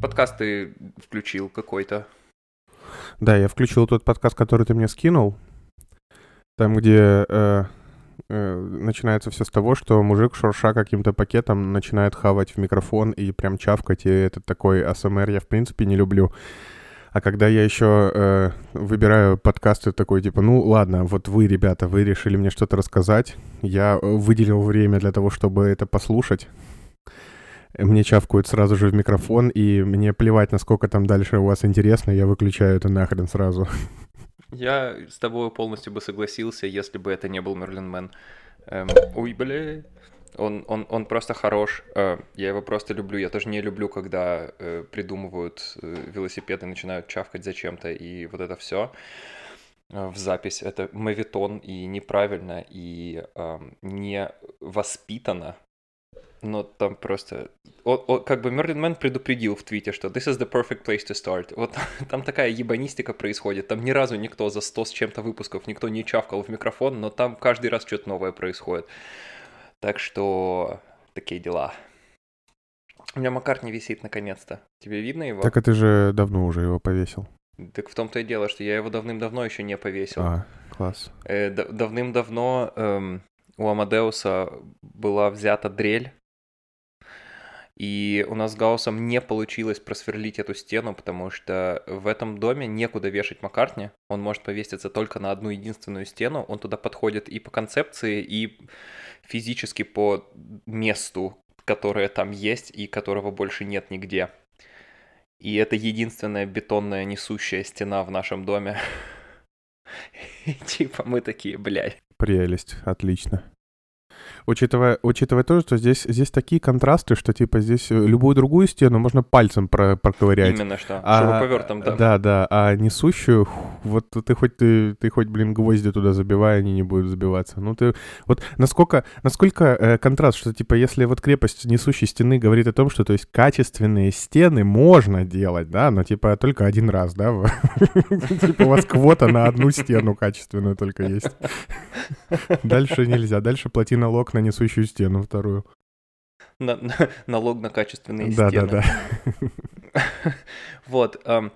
Подкаст ты включил какой-то. Да, я включил тот подкаст, который ты мне скинул. Там, где э, э, начинается все с того, что мужик, шурша каким-то пакетом, начинает хавать в микрофон и прям чавкать, и это такой АСМР я в принципе не люблю. А когда я еще э, выбираю подкасты такой, типа, ну ладно, вот вы, ребята, вы решили мне что-то рассказать, я выделил время для того, чтобы это послушать. Мне чавкают сразу же в микрофон, и мне плевать, насколько там дальше у вас интересно, я выключаю это нахрен сразу. Я с тобой полностью бы согласился, если бы это не был Мерлин Мэн. Эм, ой, бля. Он, он, он просто хорош. Э, я его просто люблю. Я тоже не люблю, когда э, придумывают э, велосипеды, начинают чавкать зачем-то, и вот это все в запись. Это мавитон и неправильно, и э, не воспитано. Но там просто... О, о, как бы Мерлин Мэн предупредил в твите, что this is the perfect place to start. Вот там такая ебанистика происходит. Там ни разу никто за 100 с чем-то выпусков, никто не чавкал в микрофон, но там каждый раз что-то новое происходит. Так что такие дела. У меня Макар не висит наконец-то. Тебе видно его? Так а ты же давно уже его повесил. Так в том-то и дело, что я его давным-давно еще не повесил. А, класс. Э, давным-давно эм, у Амадеуса была взята дрель, и у нас с Гаусом не получилось просверлить эту стену, потому что в этом доме некуда вешать Маккартни. Он может повеситься только на одну единственную стену. Он туда подходит и по концепции, и физически по месту, которое там есть и которого больше нет нигде. И это единственная бетонная несущая стена в нашем доме. И типа мы такие, блядь. Прелесть, отлично. Учитывая, учитывая то, что здесь, здесь такие контрасты, что типа здесь э, любую другую стену можно пальцем про проковырять. Именно что, а, шуруповертом, да. Да, да, а несущую, вот ты хоть, ты, ты хоть, блин, гвозди туда забивай, они не будут забиваться. Ну ты, вот насколько, насколько э, контраст, что типа если вот крепость несущей стены говорит о том, что то есть качественные стены можно делать, да, но типа только один раз, да, типа у вас квота на одну стену качественную только есть. Дальше нельзя, дальше плати налог на несущую стену вторую. На, на, налог на качественные да, стены. Да, да, Вот. Эм,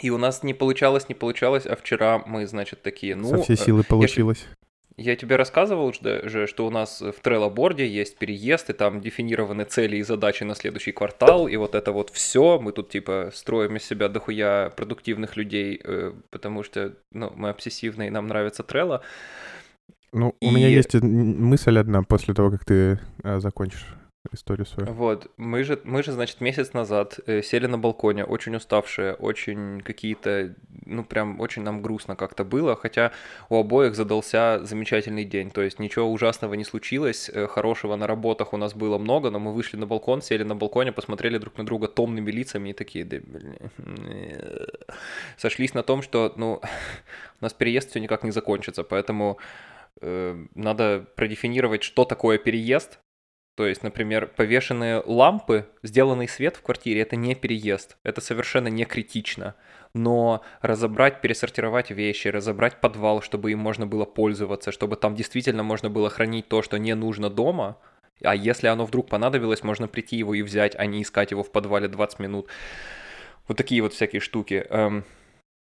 и у нас не получалось, не получалось, а вчера мы, значит, такие, ну... Со всей силы э, получилось. Я, я тебе рассказывал же, что у нас в Trello-борде есть переезд, и там дефинированы цели и задачи на следующий квартал, и вот это вот все. Мы тут, типа, строим из себя дохуя продуктивных людей, э, потому что, ну, мы обсессивные, и нам нравится Trello. Ну, и... у меня есть мысль одна после того, как ты а, закончишь историю свою. Вот, мы же, мы же, значит, месяц назад э, сели на балконе, очень уставшие, очень какие-то, ну, прям очень нам грустно как-то было, хотя у обоих задался замечательный день, то есть ничего ужасного не случилось, э, хорошего на работах у нас было много, но мы вышли на балкон, сели на балконе, посмотрели друг на друга томными лицами и такие, да, блин, сошлись на том, что, ну, у нас переезд все никак не закончится, поэтому надо продефинировать, что такое переезд. То есть, например, повешенные лампы, сделанный свет в квартире – это не переезд, это совершенно не критично. Но разобрать, пересортировать вещи, разобрать подвал, чтобы им можно было пользоваться, чтобы там действительно можно было хранить то, что не нужно дома, а если оно вдруг понадобилось, можно прийти его и взять, а не искать его в подвале 20 минут. Вот такие вот всякие штуки.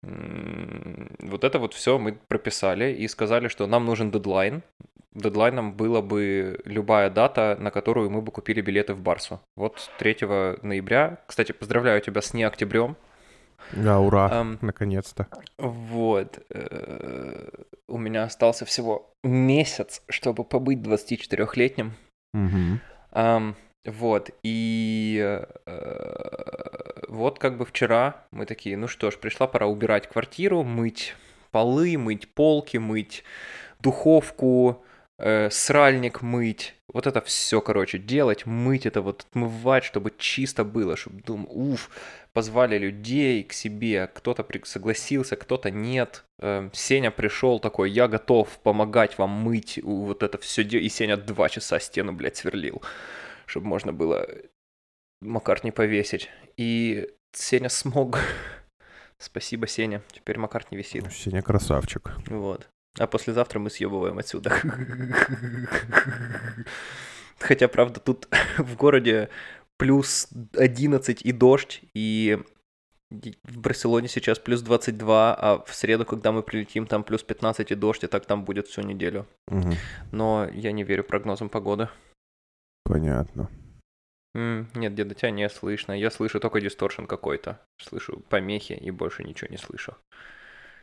Эм, вот это вот все мы прописали и сказали, что нам нужен дедлайн. Дедлайном была бы любая дата, на которую мы бы купили билеты в Барсу. Вот 3 ноября. Кстати, поздравляю тебя с не октябрем. Да, ура, um, наконец-то. Вот. Э, у меня остался всего месяц, чтобы побыть 24-летним. Угу. Um, вот, и э, вот как бы вчера мы такие, ну что ж, пришла пора убирать квартиру, мыть полы, мыть полки, мыть духовку, э, сральник мыть, вот это все, короче, делать, мыть это, вот отмывать, чтобы чисто было, чтобы, думал, уф, позвали людей к себе, кто-то согласился, кто-то нет. Э, Сеня пришел такой, я готов помогать вам мыть вот это все, и Сеня два часа стену, блядь, сверлил чтобы можно было Маккартни повесить. И Сеня смог Спасибо, Сеня. Теперь Макарт не висит. Сеня красавчик. Вот. А послезавтра мы съебываем отсюда. Хотя, правда, тут в городе плюс 11 и дождь, и в Барселоне сейчас плюс 22, а в среду, когда мы прилетим, там плюс 15 и дождь, и так там будет всю неделю. Мгм. Но я не верю прогнозам погоды. Понятно. М, Нет, деда, тебя не слышно. Я слышу только дисторшн какой-то. Слышу помехи и больше ничего не слышу.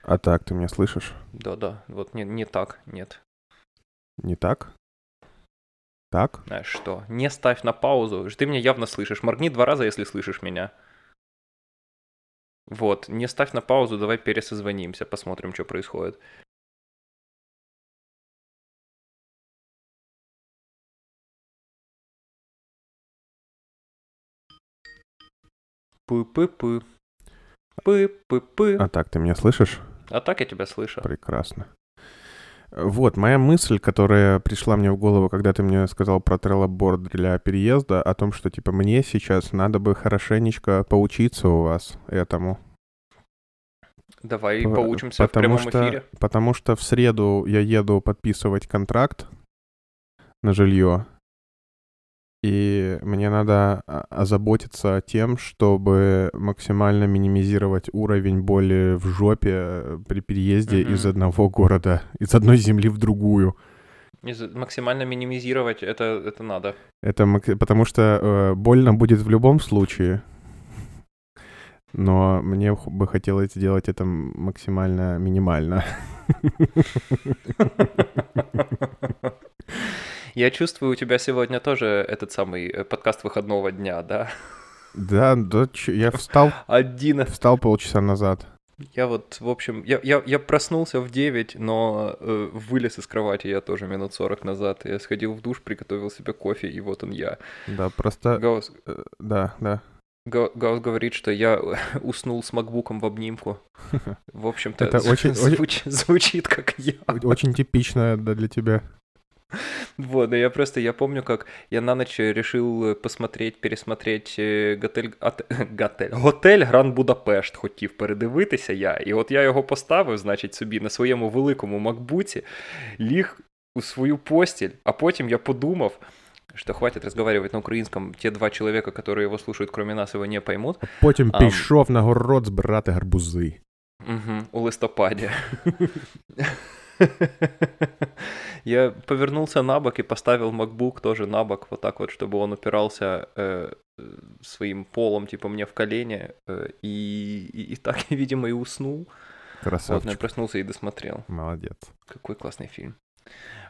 А так, ты меня слышишь? Да-да, вот не, не так, нет. Не так? Так? Знаешь что, не ставь на паузу. Ты меня явно слышишь. Моргни два раза, если слышишь меня. Вот, не ставь на паузу, давай пересозвонимся, посмотрим, что происходит. Пы-пы-пы. Пы-пы-пы. А так, ты меня слышишь? А так я тебя слышу. Прекрасно. Вот, моя мысль, которая пришла мне в голову, когда ты мне сказал про треллоборд для переезда, о том, что, типа, мне сейчас надо бы хорошенечко поучиться у вас этому. Давай П- поучимся в прямом что, эфире. Потому что в среду я еду подписывать контракт на жилье, и мне надо а, озаботиться тем, чтобы максимально минимизировать уровень боли в жопе э, при переезде Мгм. из одного города, из одной земли в другую. Из- Максимально минимизировать это, это надо. Это потому что э, больно будет в любом случае. Но мне бы хотелось сделать это максимально минимально. Я чувствую, у тебя сегодня тоже этот самый э, подкаст выходного дня, да? Да, да, я встал, Один. встал полчаса назад. Я вот, в общем, я, я, я проснулся в 9, но э, вылез из кровати я тоже минут 40 назад. Я сходил в душ, приготовил себе кофе, и вот он я. Да, просто... Гаус, э, Да, да. Га- Гаус говорит, что я уснул с макбуком в обнимку. В общем-то, Это очень- очень- звуч- звучит как я. Очень типично да, для тебя. Вот, да я просто, я помню, как я на ночь решил э, посмотреть, пересмотреть е, готель, готель, готель Гранд Будапешт, хотів передивитися я. І от я його поставив, значить, собі на своєму великому макбуці, ліг у свою постіль, а потім я подумав, что хватит разговаривать на украинском. Те два человека, которые его слушают, кроме нас, его не поймут. Потім Ам. пішов на город збирати гарбузи. Угу, у листопаді. Я повернулся на бок и поставил MacBook тоже на бок, вот так вот, чтобы он упирался э, своим полом, типа, мне в колени. э, и, и, и так видимо, и уснул. Вот, но я Красавчик. проснулся и досмотрел. Молодец. Какой классный фильм.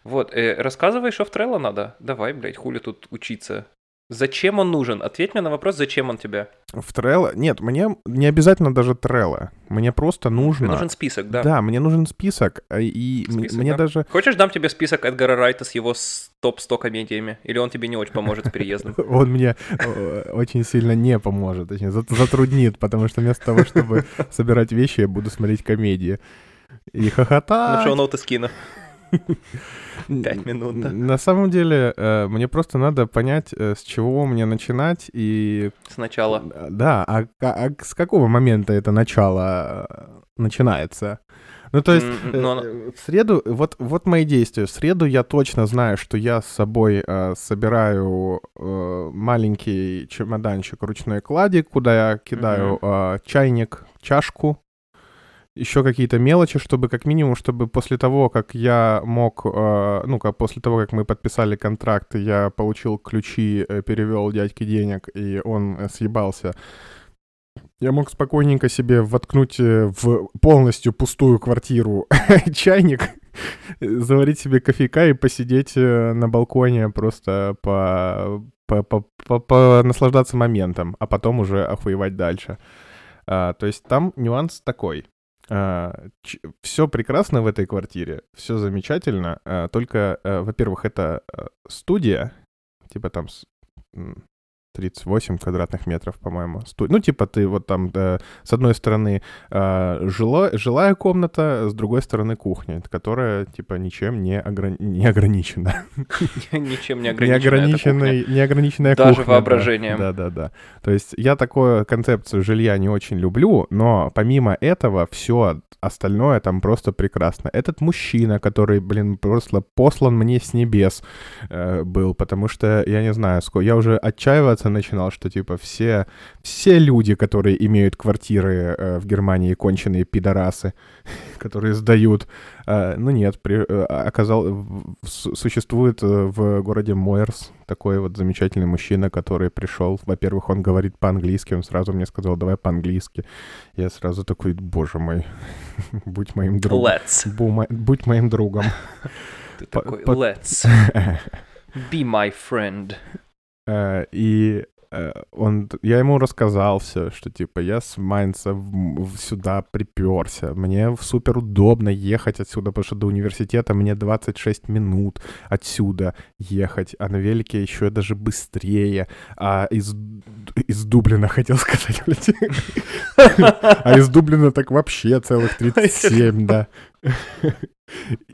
Вот, э, рассказывай, что в Трелло надо. Давай, блядь, хули тут учиться. Зачем он нужен? Ответь мне на вопрос, зачем он тебе. В Trello... Нет, мне не обязательно даже Trello. Мне просто нужно... Мне нужен список, да. Да, мне нужен список, а, и Список, мне да. даже... Хочешь, дам тебе список Эдгара Райта с его с- топ-100 комедиями? Или он тебе не очень поможет с переездом? Он мне э, очень сильно не поможет, точнее, зат- затруднит, потому что вместо того, чтобы собирать вещи, я буду смотреть комедии. И Ну, хохотать. шоу-ноуты скину. Пять минут, да. На самом деле, э, мне просто надо понять, э, с чего мне начинать, и... Сначала. э, Да, а, ка- а с какого момента это начало начинается? Ну, то есть, э, в среду, вот, вот мои действия. В среду я точно знаю, что я с собой э, собираю э, маленький чемоданчик ручной клади, куда я кидаю э, чайник, чашку, еще какие-то мелочи, чтобы как минимум, чтобы после того, как я мог, э, ну, как после того, как мы подписали контракт, я получил ключи, э, перевел дядьке денег, и он э, съебался, я мог спокойненько себе воткнуть в полностью пустую квартиру чайник, заварить себе кофейка и посидеть на балконе просто по, по, по, по- по- наслаждаться моментом, а потом уже охуевать дальше. А, то есть там нюанс такой. Все прекрасно в этой квартире, все замечательно, а, только, э, во-первых, это э, студия, типа там 38 квадратных метров, по-моему. Сту... Ну, типа ты вот там э, с одной стороны э, жило... жилая комната, с другой стороны кухня, которая типа ничем не, ограни... не ограничена. Ничем не ограниченная Неограниченная Даже воображением. Да-да-да. То есть я такую концепцию жилья не очень люблю, но помимо этого все остальное там просто прекрасно. Этот мужчина, который, блин, просто послан мне с небес э, был, потому что, я не знаю, сколько, я уже отчаиваться начинал, что, типа, все, все люди, которые имеют квартиры э, в Германии, конченые пидорасы, которые сдают, э, ну нет, при, э, оказал, существует э, в городе Мойерс такой вот замечательный мужчина, который пришел, во-первых, он говорит по-английски, он сразу мне сказал, давай по-английски. Я сразу такой, боже мой, будь моим другом. Let's. Будь моим другом. Ты такой, let's. Be my friend. Э, и Э, он, я ему рассказал все, что типа я с Майнца в, в, сюда приперся, мне супер удобно ехать отсюда, потому что до университета мне 26 минут отсюда ехать, а на велике еще даже быстрее, а из, из Дублина хотел сказать, а из Дублина так вообще целых 37, да.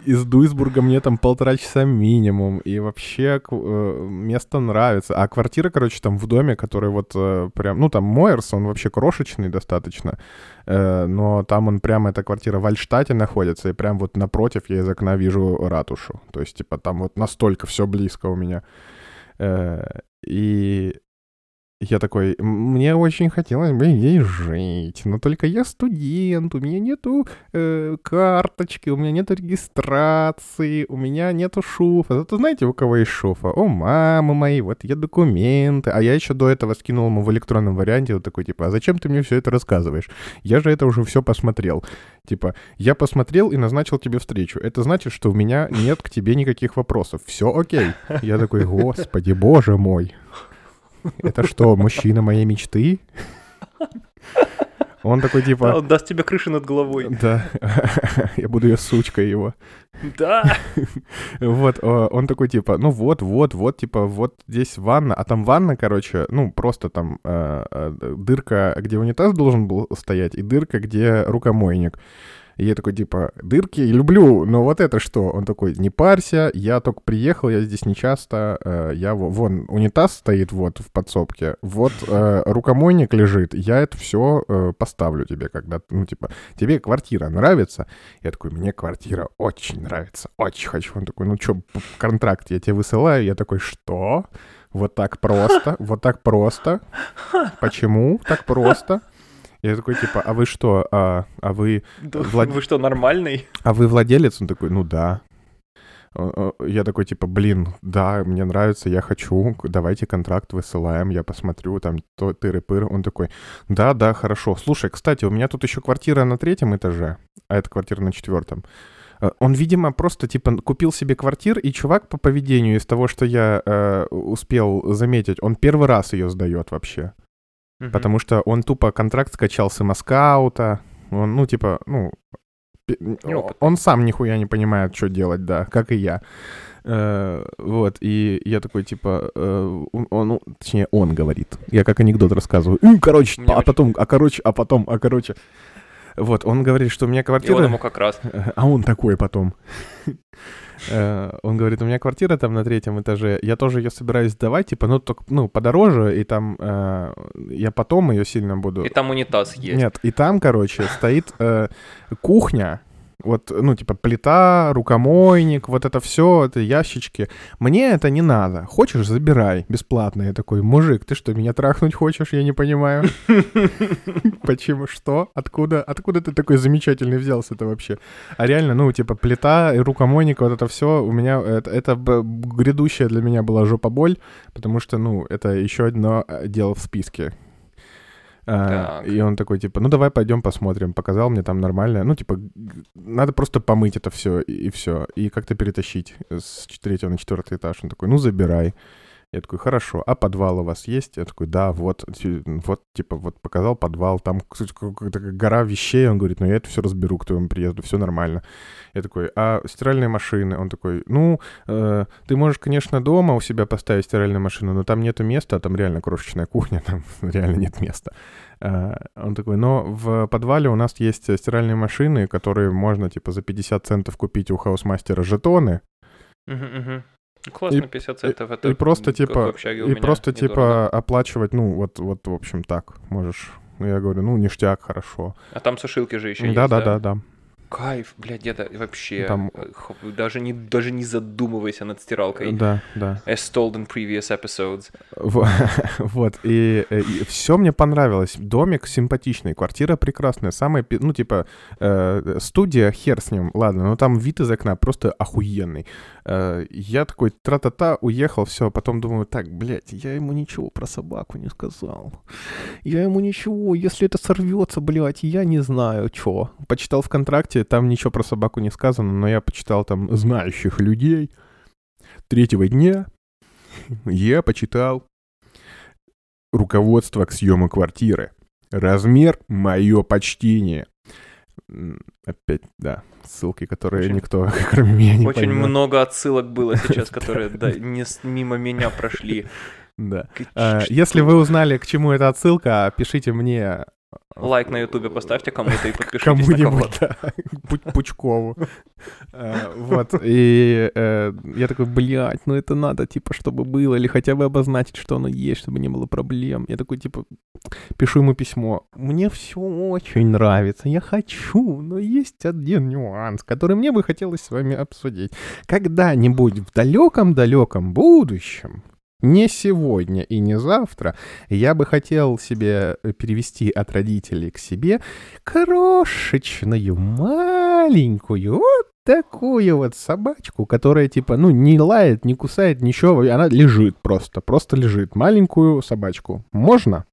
Из Дуйсбурга мне там полтора часа минимум, и вообще э, место нравится. А квартира, короче, там в доме, который вот э, прям, ну там Мойерс, он вообще крошечный достаточно, э, но там он прямо, эта квартира в Альштате находится, и прям вот напротив я из окна вижу ратушу. То есть, типа, там вот настолько все близко у меня. И я такой, мне очень хотелось бы здесь жить, но только я студент, у меня нету э, карточки, у меня нету регистрации, у меня нету шуфа. Зато знаете, у кого есть шуфа? О, мамы мои, вот я документы. А я еще до этого скинул ему в электронном варианте вот такой, типа, а зачем ты мне все это рассказываешь? Я же это уже все посмотрел. Типа, я посмотрел и назначил тебе встречу. Это значит, что у меня нет к тебе никаких вопросов. Все окей. Я такой, господи, боже мой. Это что, мужчина моей мечты? Он такой типа... Да, он даст тебе крыши над головой. Да, я буду ее сучкой его. Да. Вот, он такой типа, ну вот, вот, вот, типа, вот здесь ванна, а там ванна, короче, ну просто там э, э, дырка, где унитаз должен был стоять, и дырка, где рукомойник. И я такой, типа, дырки люблю, но вот это что? Он такой, не парься, я только приехал, я здесь не часто, э, я, вон, унитаз стоит вот в подсобке, вот э, рукомойник лежит, я это все э, поставлю тебе, когда, ну, типа, тебе квартира нравится? Я такой, мне квартира очень нравится, очень хочу. Он такой, ну что, контракт я тебе высылаю? Я такой, что? Вот так просто, вот так просто. Почему так просто? Я такой, типа, а вы что, а, а вы... Влад... Вы что, нормальный? А вы владелец? Он такой, ну да. Я такой, типа, блин, да, мне нравится, я хочу, давайте контракт высылаем, я посмотрю, там, то тыры-пыры. Он такой, да, да, хорошо. Слушай, кстати, у меня тут еще квартира на третьем этаже, а это квартира на четвертом. Э, он, видимо, просто, типа, купил себе квартир, и чувак по поведению из того, что я э, успел заметить, он первый раз ее сдает вообще. Угу. Потому что он тупо контракт скачал с Маскаута. Он, ну, типа, ну, Неопытный. он сам нихуя не понимает, что делать, да, как и я. Uh, вот, и я такой, типа, uh, он, ну, точнее, он говорит. Я как анекдот рассказываю. Короче, а очень... потом, а короче, а потом, а короче. Вот, он говорит, что у меня квартира... И он ему как раз. А он такой потом. Э, он говорит, у меня квартира там на третьем этаже, я тоже ее собираюсь сдавать, типа, ну, только, ну, подороже, и там э, я потом ее сильно буду... И там унитаз есть. Нет, и там, короче, стоит э, кухня, вот, ну, типа, плита, рукомойник, вот это все, это ящички. Мне это не надо. Хочешь, забирай, бесплатно. Я такой, мужик, ты что, меня трахнуть хочешь? Я не понимаю. Почему? Что? Откуда? Откуда ты такой замечательный взялся-то вообще? А реально, ну, типа, плита и рукомойник, вот это все, у меня, это, это грядущая для меня была жопа боль, потому что, ну, это еще одно э, дело в списке а, и он такой, типа, ну давай пойдем посмотрим. Показал мне там нормально. Ну, типа, надо просто помыть это все и, и все. И как-то перетащить с третьего на четвертый этаж. Он такой, ну забирай. Я такой, хорошо, а подвал у вас есть? Я такой, да, вот, вот, типа, вот показал подвал, там какая-то гора вещей, он говорит, ну я это все разберу к твоему приезду, все нормально. Я такой, а стиральные машины? Он такой, ну, э, ты можешь, конечно, дома у себя поставить стиральную машину, но там нету места, а там реально крошечная кухня, там реально нет места. Э, он такой, но в подвале у нас есть стиральные машины, которые можно, типа, за 50 центов купить у Hausmeister а жетоны, Угу, Классно, 50 центов. Это и просто типа, и просто типа оплачивать, ну вот, вот, в общем, так можешь. Ну, я говорю, ну, ништяк, хорошо. А там сушилки же еще да, есть, да? Да, да, да. Кайф, блядь, это вообще... Там... Э, даже, не, даже не задумывайся над стиралкой. Да, да. As told in previous episodes. вот, и, э, и все мне понравилось. Домик симпатичный, квартира прекрасная. Самая, ну, типа, э, студия, хер с ним, ладно, но там вид из окна просто охуенный. Э, я такой тра-та-та, уехал, все, потом думаю, так, блядь, я ему ничего про собаку не сказал. Я ему ничего, если это сорвется, блядь, я не знаю, что. Почитал в контракте, там ничего про собаку не сказано, но я почитал там знающих людей. Третьего дня я почитал руководство к съему квартиры. Размер — мое почтение. Опять, да, ссылки, которые очень, никто, кроме меня, не Очень поймет. много отсылок было сейчас, которые да, не, мимо меня прошли. Да. А, если вы узнали, к чему эта отсылка, пишите мне Лайк на ютубе поставьте кому-то и подпишитесь Кому-нибудь, да. Пучкову. Э, вот, и э, я такой, блядь, ну это надо, типа, чтобы было, или хотя бы обозначить, что оно есть, чтобы не было проблем. Я такой, типа, пишу ему письмо. Мне все очень нравится, я хочу, но есть один нюанс, который мне бы хотелось с вами обсудить. Когда-нибудь в далеком-далеком будущем не сегодня и не завтра, я бы хотел себе э, перевести от родителей к себе крошечную, маленькую, вот такую вот собачку, которая типа, ну, не лает, не кусает, ничего, она лежит просто, просто лежит. Маленькую собачку. Можно?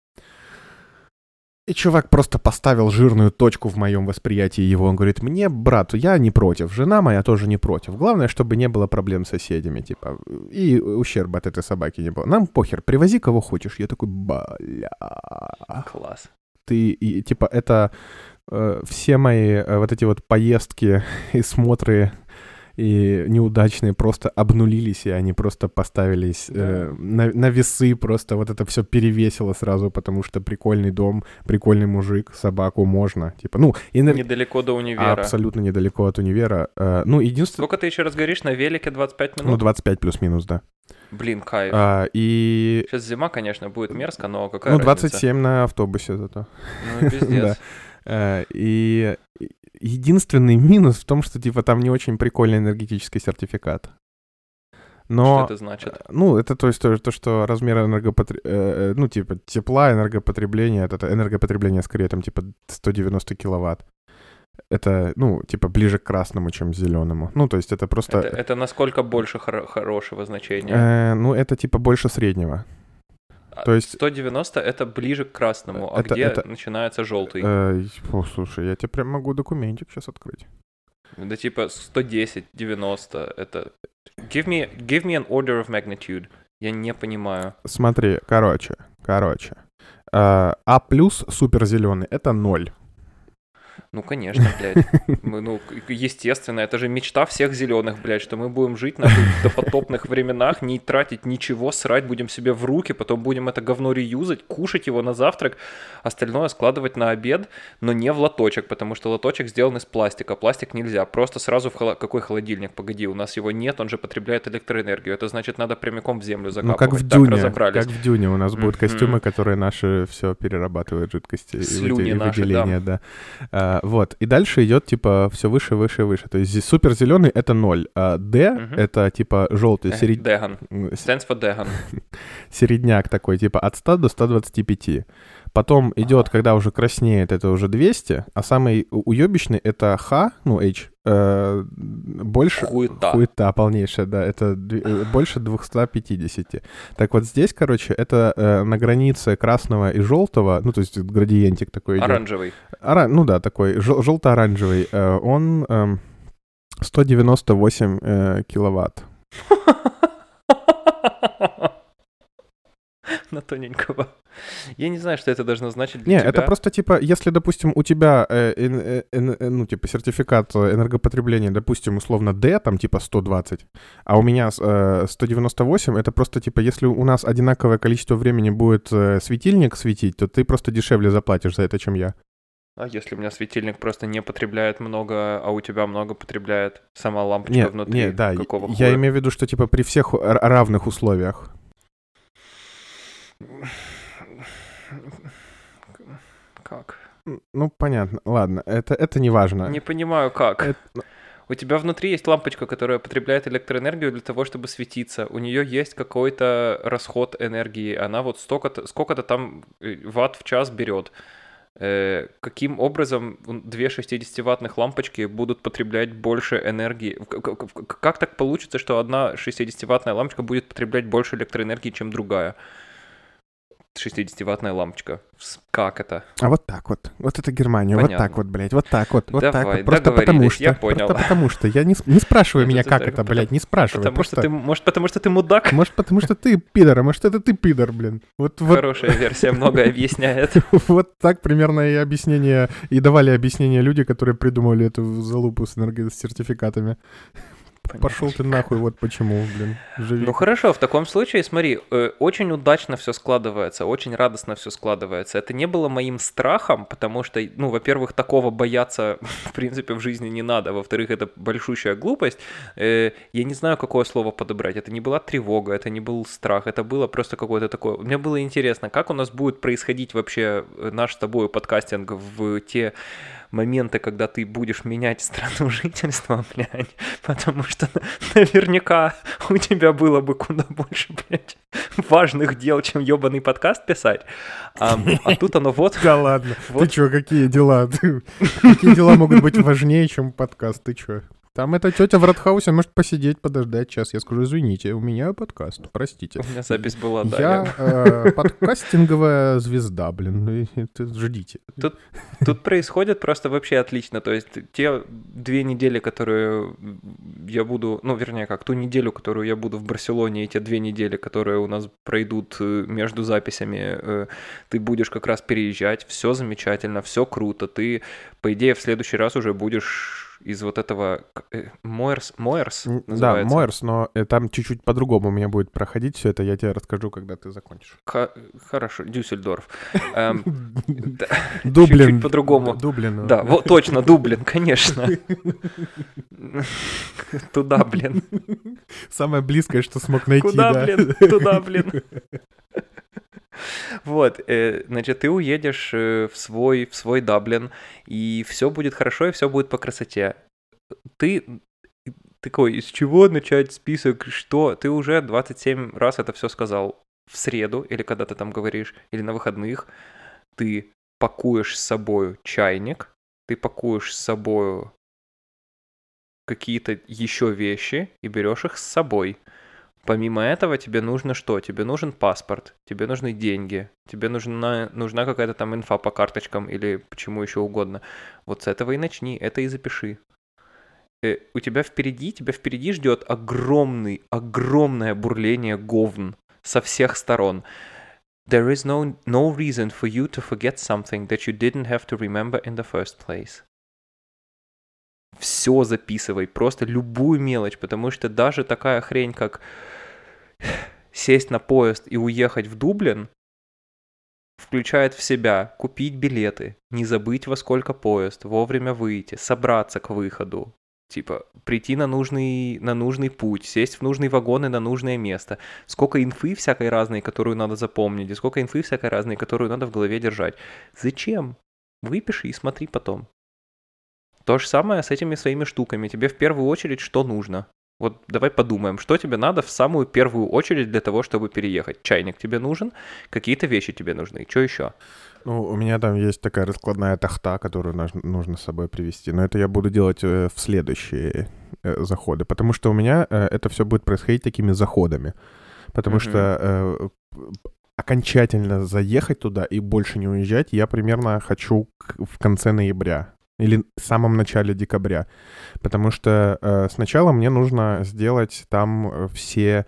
И чувак просто поставил жирную точку в моем восприятии его. Он говорит, мне, брат, я не против, жена моя тоже не против. Главное, чтобы не было проблем с соседями, типа, и ущерба от этой собаки не было. Нам похер, привози кого хочешь. Я такой, бля. Класс. Ты, и, типа, это э, все мои э, вот эти вот поездки и смотры и неудачные просто обнулились, и они просто поставились да. э, на, на весы, просто вот это все перевесило сразу, потому что прикольный дом, прикольный мужик, собаку можно, типа, ну... И на... Недалеко до универа. Абсолютно недалеко от универа. Э, ну, единственное... Сколько ты еще раз говоришь, на велике 25 минут? Ну, 25 плюс-минус, да. Блин, кайф. А, и... Сейчас зима, конечно, будет мерзко, но какая Ну, 27 разница? на автобусе зато. Ну, пиздец. Э, и единственный минус в том, что, типа, там не очень прикольный энергетический сертификат. Но, что это значит? Э, ну, это то есть то, то что размер энергопотребления, э, ну, типа, тепла, энергопотребления, это энергопотребление скорее там, типа, 190 киловатт. Это, ну, типа, ближе к красному, чем к зеленому. Ну, то есть это просто... Это, это насколько больше хор- хорошего значения? Э, ну, это, типа, больше среднего. А То есть 190 это ближе к красному, а это, где это... начинается желтый? Э, о, слушай, я тебе прям могу документик сейчас открыть. Да типа 110, 90, это... Give me, give me an order of magnitude. Я не понимаю. Смотри, короче, короче. Э, а плюс супер зеленый это 0. Ну, конечно, блядь. Мы, ну, естественно, это же мечта всех зеленых, блядь, что мы будем жить на допотопных временах, не тратить ничего, срать будем себе в руки, потом будем это говно реюзать, кушать его на завтрак, остальное складывать на обед, но не в лоточек, потому что лоточек сделан из пластика, пластик нельзя, просто сразу в холод... какой холодильник, погоди, у нас его нет, он же потребляет электроэнергию, это значит, надо прямиком в землю закапывать. Ну, как в Дюне, как в Дюне, у нас будут костюмы, которые наши все перерабатывают жидкости Слюни и выделения, да. да. А, вот. И дальше идет, типа, все выше, выше, выше. То есть супер зеленый это 0, а D угу. это, типа, желтый. Серед... Деган. Stands for Деган. Середняк такой, типа, от 100 до 125. Потом идет, когда уже краснеет, это уже 200, а самый уебищный это Х, ну H, э, больше... Хуета. Хуета полнейшая, да, это э, больше 250. Так вот здесь, короче, это э, на границе красного и желтого, ну то есть градиентик такой Оранжевый. Ора... Ну да, такой жел- желто-оранжевый. Э, он э, 198 э, киловатт. на тоненького. Я не знаю, что это должно значить для не, тебя. это просто типа, если, допустим, у тебя, э, э, э, э, ну, типа, сертификат энергопотребления, допустим, условно D, там, типа, 120, а у меня э, 198, это просто, типа, если у нас одинаковое количество времени будет э, светильник светить, то ты просто дешевле заплатишь за это, чем я. А если у меня светильник просто не потребляет много, а у тебя много потребляет сама лампочка нет, внутри? Нет, да, какого я имею в виду, что типа при всех равных условиях. Как? Ну, понятно. Ладно, это, это не важно. Не понимаю, как. Это... Ну у тебя внутри есть лампочка, которая потребляет электроэнергию для того, чтобы светиться. У нее есть какой-то расход энергии. Она вот столько-то, сколько-то там э, ватт в час берет. Э, каким образом две 60-ваттных лампочки будут потреблять больше энергии? Как так получится, что одна 60-ваттная лампочка будет потреблять больше электроэнергии, чем другая? 60-ваттная лампочка. Как это? А вот так вот. Вот это Германия. Понятно. Вот так вот, блядь. Вот так вот. Вот Давай, так вот. Просто потому что. Я понял. Просто потому что. Я не, не спрашиваю меня, как это, блядь. Не спрашивай. Потому что ты, может, потому что ты мудак? Может, потому что ты пидор, а может, это ты пидор, блин. Вот, вот. Хорошая версия много объясняет. Вот так примерно и объяснение, и давали объяснение люди, которые придумали эту залупу с энергосертификатами. Понятно. Пошел ты нахуй, вот почему, блин. Живи. Ну хорошо, в таком случае, смотри, э, очень удачно все складывается, очень радостно все складывается. Это не было моим страхом, потому что, ну, во-первых, такого бояться, в принципе, в жизни не надо. Во-вторых, это большущая глупость. Э, я не знаю, какое слово подобрать. Это не была тревога, это не был страх, это было просто какое-то такое. Мне было интересно, как у нас будет происходить вообще э, наш с тобой подкастинг в те моменты, когда ты будешь менять страну жительства, блядь, потому что наверняка у тебя было бы куда больше, блядь, важных дел, чем ебаный подкаст писать. А, а тут оно вот... Да ладно, вот. ты чё, какие дела? Какие дела могут быть важнее, чем подкаст, ты чё? Там эта тетя в Радхаусе может посидеть, подождать час. Я скажу, извините, у меня подкаст, простите. У меня запись была, да. Я э, подкастинговая звезда, блин, ждите. Тут, тут происходит просто вообще отлично. То есть те две недели, которые я буду, ну, вернее, как, ту неделю, которую я буду в Барселоне, и те две недели, которые у нас пройдут э, между записями, э, ты будешь как раз переезжать, все замечательно, все круто. Ты, по идее, в следующий раз уже будешь из вот этого Мойерс, Мойерс Да, Мойерс, но э, там чуть-чуть по-другому у меня будет проходить все это. Я тебе расскажу, когда ты закончишь. Хорошо, Дюссельдорф. Эм, Дублин. Чуть-чуть по-другому. Дублин. Да, вот точно, Дублин, конечно. Туда, блин. Самое близкое, что смог найти, Куда, блин? Туда, блин. Вот, э, значит, ты уедешь э, в свой, в свой Даблин, и все будет хорошо, и все будет по красоте. Ты такой, из чего начать список, что? Ты уже 27 раз это все сказал. В среду, или когда ты там говоришь, или на выходных, ты пакуешь с собой чайник, ты пакуешь с собой какие-то еще вещи и берешь их с собой. Помимо этого тебе нужно что? Тебе нужен паспорт, тебе нужны деньги, тебе нужна, нужна какая-то там инфа по карточкам или почему еще угодно. Вот с этого и начни, это и запиши. Э, у тебя впереди, тебя впереди ждет огромный, огромное бурление говн со всех сторон. There is no, no reason for you to forget something that you didn't have to remember in the first place все записывай, просто любую мелочь, потому что даже такая хрень, как сесть на поезд и уехать в Дублин включает в себя купить билеты, не забыть во сколько поезд, вовремя выйти, собраться к выходу, типа прийти на нужный, на нужный путь, сесть в нужный вагон и на нужное место. Сколько инфы всякой разной, которую надо запомнить, и сколько инфы всякой разной, которую надо в голове держать. Зачем? Выпиши и смотри потом. То же самое с этими своими штуками. Тебе в первую очередь что нужно? Вот давай подумаем, что тебе надо в самую первую очередь для того, чтобы переехать. Чайник тебе нужен, какие-то вещи тебе нужны. Что еще? Ну, у меня там есть такая раскладная тахта, которую нужно с собой привезти. Но это я буду делать э, в следующие э, заходы. Потому что у меня э, это все будет происходить такими заходами. Потому mm-hmm. что окончательно заехать туда и больше не уезжать я примерно хочу в конце ноября. Или в самом начале декабря. Потому что э, сначала мне нужно сделать там э, все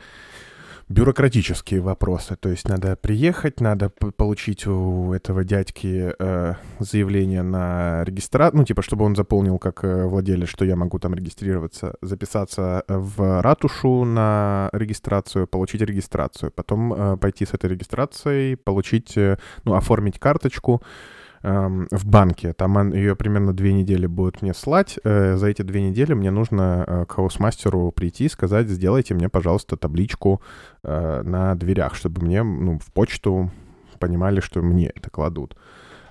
бюрократические вопросы. То есть надо приехать, надо получить у этого дядьки э, заявление на регистрацию, ну, типа, чтобы он заполнил как э, владелец, что я могу там регистрироваться, записаться в ратушу на регистрацию, получить регистрацию, потом э, пойти с этой регистрацией, получить, э, ну, оформить карточку, в банке. Там ее примерно две недели будут мне слать. Э, за эти две недели мне нужно э, к Hausmeister у прийти и сказать, сделайте мне, пожалуйста, табличку э, на дверях, чтобы мне ну, в почту понимали, что мне это кладут.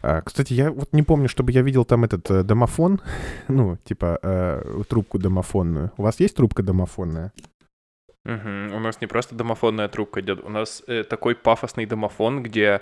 А, кстати, я вот не помню, чтобы я видел там этот домофон, ну, типа трубку домофонную. У вас есть трубка домофонная? Угу. У нас не просто домофонная трубка идет, у нас э, такой пафосный домофон, где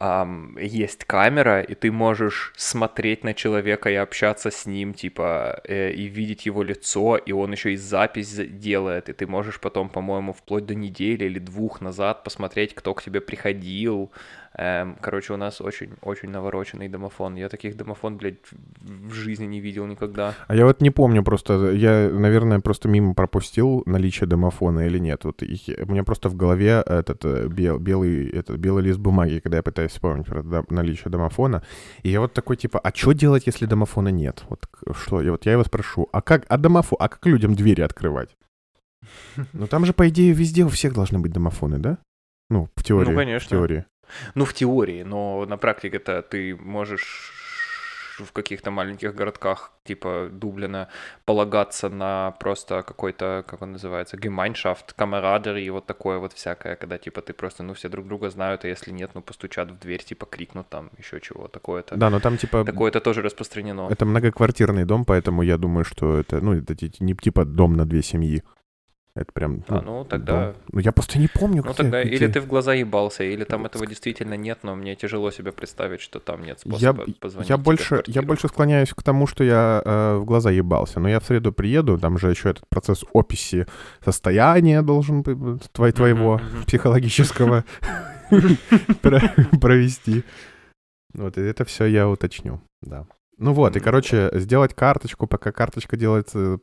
um, есть камера, и ты можешь смотреть на человека и общаться с ним, типа, э, и видеть его лицо, и он еще и запись делает, и ты можешь потом, по-моему, вплоть до недели или двух назад посмотреть, кто к тебе приходил, Эм, короче, у нас очень-очень навороченный домофон. Я таких домофон, блядь, в жизни не видел никогда. А я вот не помню просто, я, наверное, просто мимо пропустил наличие домофона или нет. Вот их, у меня просто в голове этот э, бел, белый, этот белый лист бумаги, когда я пытаюсь вспомнить про наличие домофона. И я вот такой, типа, а что делать, если домофона нет? Вот что, я, вот я его спрошу, а как, а домофон, а как людям двери открывать? Ну там же, по идее, везде у всех должны быть домофоны, да? Ну, в теории. Ну, конечно. В теории. Ну, в теории, но на практике-то ты можешь в каких-то маленьких городках типа Дублина полагаться на просто какой-то, как он называется, гемайншафт, камарадери и вот такое вот всякое, когда типа ты просто, ну, все друг друга знают, а если нет, ну, постучат в дверь, типа крикнут там еще чего, такое-то. Да, но там типа... Такое-то тоже распространено. Это многоквартирный дом, поэтому я думаю, что это, ну, это не типа дом на две семьи. Это прям... А, ну, ну тогда... Дом. Ну, я просто не помню, Ну, тогда или ты в глаза ебался, или там этого действительно нет, но мне тяжело себе представить, что там нет способа я, позвонить я больше, я больше склоняюсь к тому, что я э, в глаза ебался. Но я в среду приеду, там же еще этот процесс описи состояния должен быть твоего психологического провести. Вот, и это все я уточню, да. Ну вот, и, короче, сделать карточку, пока карточка делается,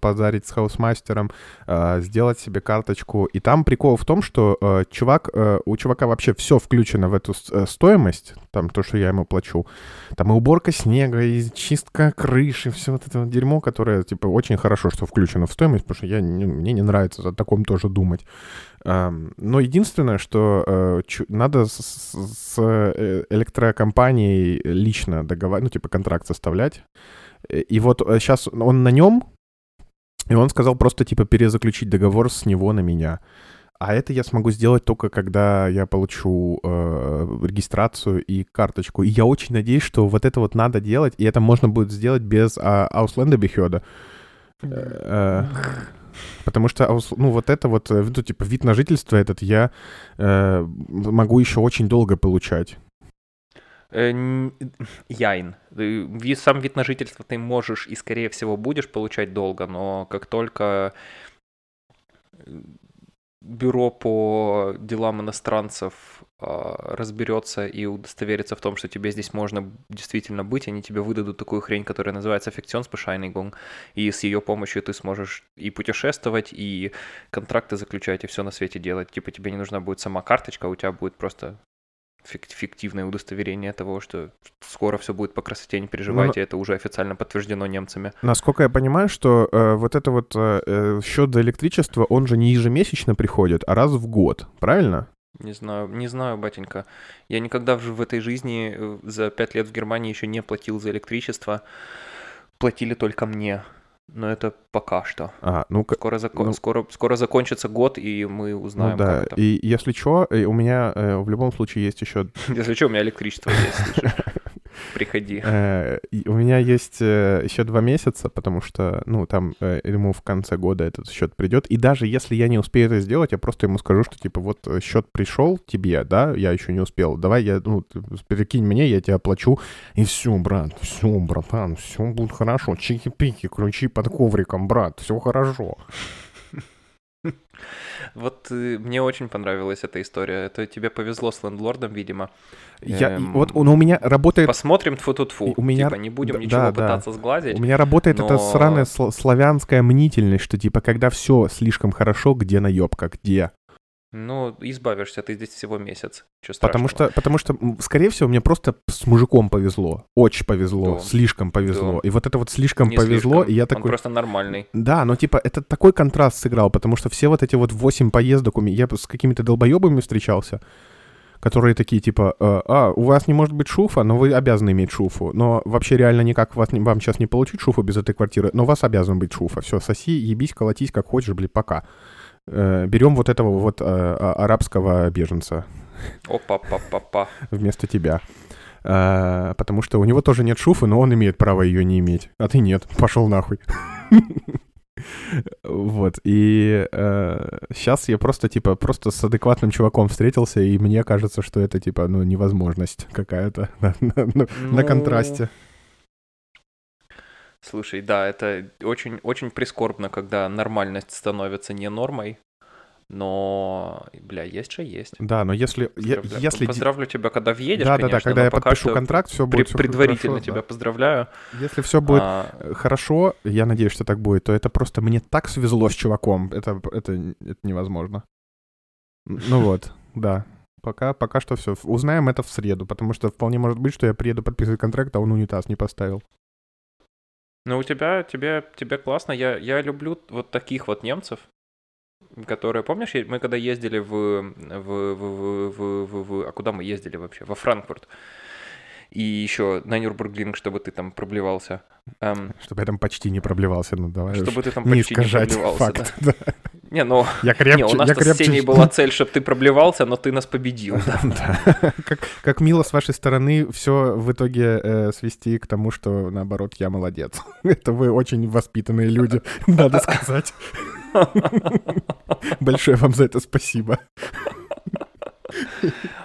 позарить с хаусмастером, э, сделать себе карточку. И там прикол в том, что э, чувак, э, у чувака вообще все включено в эту э, стоимость, там то, что я ему плачу. Там и уборка снега, и чистка крыши, все вот это вот дерьмо, которое, типа, очень хорошо, что включено в стоимость, потому что я, не, мне не нравится о таком тоже думать. Но единственное, что э, надо с э, электрокомпанией лично договаривать, ну, типа контракт составлять. И вот сейчас э, он на нем, и он сказал просто, типа, перезаключить договор с него на меня. А это я смогу сделать только когда я получу э, регистрацию и карточку. И я очень надеюсь, что вот это вот надо делать, и это можно будет сделать без э, Ausländer Behörde. Э, Потому что, ну, вот это вот, э, ну, типа, вид на жительство этот я э, могу еще очень долго получать. Э, яин. Сам вид на жительство ты можешь и, скорее всего, будешь получать долго, но как только бюро по делам иностранцев а, разберется и удостоверится в том, что тебе здесь можно действительно быть, они тебе выдадут такую хрень, которая называется Affektionsbescheinigung, и с ее помощью ты сможешь и путешествовать, и контракты заключать, и все на свете делать. Типа тебе не нужна будет сама карточка, а у тебя будет просто фиктивное удостоверение того, что скоро все будет по красоте, не переживайте, ну, это уже официально подтверждено немцами. Насколько я понимаю, что э, вот это вот э, э счет за электричество, он же не ежемесячно приходит, а раз в год, правильно? Не знаю, не знаю, батенька. Я никогда в, в этой жизни э, за пять лет в Германии еще не платил за электричество. Платили только мне. Но это пока что. А, ну, скоро, зако... ну, скоро, скоро закончится год, и мы узнаем, ну, да. как это. И если что, э, у меня э, в любом случае есть еще... Если что, у меня электричество есть. Приходи. Э, у меня есть э, еще два месяца, потому что, ну, там э, ему в конце года этот счет придет. И даже если я не успею это сделать, я просто ему скажу, что, типа, вот счет пришел тебе, да, я еще не успел. Давай я, ну, перекинь мне, я тебе оплачу. И все, брат, все, братан, все будет хорошо. Чики-пики, ключи под ковриком, брат, все хорошо. Вот э, мне очень понравилась эта история. Это тебе повезло с лендлордом, видимо. Я, эм, вот он у меня работает... Посмотрим тфу тфу тфу У меня... Типа не будем да, ничего да, пытаться сглазить. У меня работает но... эта сраная славянская мнительность, что типа когда все слишком хорошо, где наебка, где? Ну, избавишься ты здесь всего месяц. Потому что, потому что, скорее всего, мне просто с мужиком повезло. Очень повезло. Да. Слишком повезло. Да. И вот это вот слишком Не повезло, слишком. и я Он такой... просто нормальный. Да, но типа это такой контраст сыграл, потому что все вот эти вот восемь поездок у меня, я с какими-то долбоебами встречался, которые такие типа, «Э, а, у вас не может быть шуфа, но вы обязаны иметь шуфу. Но вообще реально никак вас, вам сейчас не получить шуфу без этой квартиры, но у вас обязан быть шуфа. Все, соси, ебись, колотись как хочешь, блин, пока. Э, берем вот этого вот э, а- арабского беженца Опа-па-па-па. вместо тебя. Э, потому что у него тоже нет шуфы, но он имеет право ее не иметь. А ты нет. Пошел нахуй. Вот. И сейчас я просто, типа, просто с адекватным чуваком встретился, и мне кажется, что это, типа, ну, невозможность какая-то на, на- на- на Ну, контрасте. Слушай, да, это очень, очень прискорбно, когда нормальность становится не нормой, но, бля, есть же есть. Да, но если... е- Поздравля- если Поздравлю тебя, когда въедешь, Да, да, да, конечно, когда но я подпишу контракт, все при- будет всё предварительно хорошо, тебя да. поздравляю. Если все будет А, э, хорошо, я надеюсь, что так будет, то это просто мне так свезло с чуваком. Это, это, это невозможно. Ну вот, да. Пока, пока что все. Узнаем это в среду, потому что вполне может быть, что я приеду подписывать контракт, а он унитаз не поставил. Ну, у тебя, тебе, тебе классно. Я, я люблю вот таких вот немцев, которые, помнишь, мы когда ездили в, в, в, в, в- в- в- а куда мы ездили вообще? Во Франкфурт. И еще на Нюрнбурглинг, чтобы ты там проблевался. Эм, Чтобы я там почти не проблевался, ну давай чтобы ты там не почти не проблевался. факт. да. да. Не, ну, Я крепче, не, у я нас с крепче. Сеней была цель, чтобы ты проблевался, но ты нас победил. да. Да. Как, как мило с вашей стороны все в итоге э, свести к тому, что наоборот я молодец. Это вы очень воспитанные люди, надо сказать. Большое вам за это спасибо.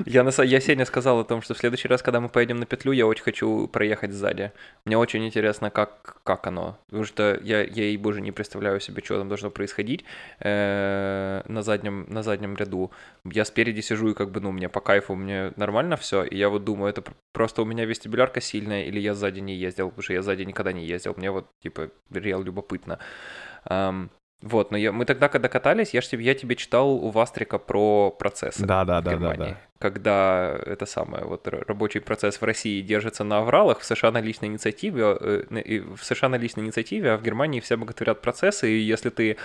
Я, на, я Сене сказал о том, что в следующий раз, когда мы поедем на петлю, я очень хочу проехать сзади. Мне очень интересно, как, как оно. Потому что я, я ей боже не представляю себе, что там должно происходить э, на, заднем, на заднем ряду. Я спереди сижу и как бы, ну, мне по кайфу, мне нормально все. И я вот думаю, это пр- просто у меня вестибулярка сильная, или я сзади не ездил, потому что я сзади никогда не ездил. Мне вот, типа, реал любопытно. Ам, вот, но я, мы тогда, когда катались, я, ж тебе, я тебе читал у Вастрика про процессы Да, да, в да, да, Германии. да. Когда это самое, вот рабочий процесс в России держится на авралах, в США на личной инициативе, э, в США на личной инициативе, а в Германии все боготворят процессы, и если ты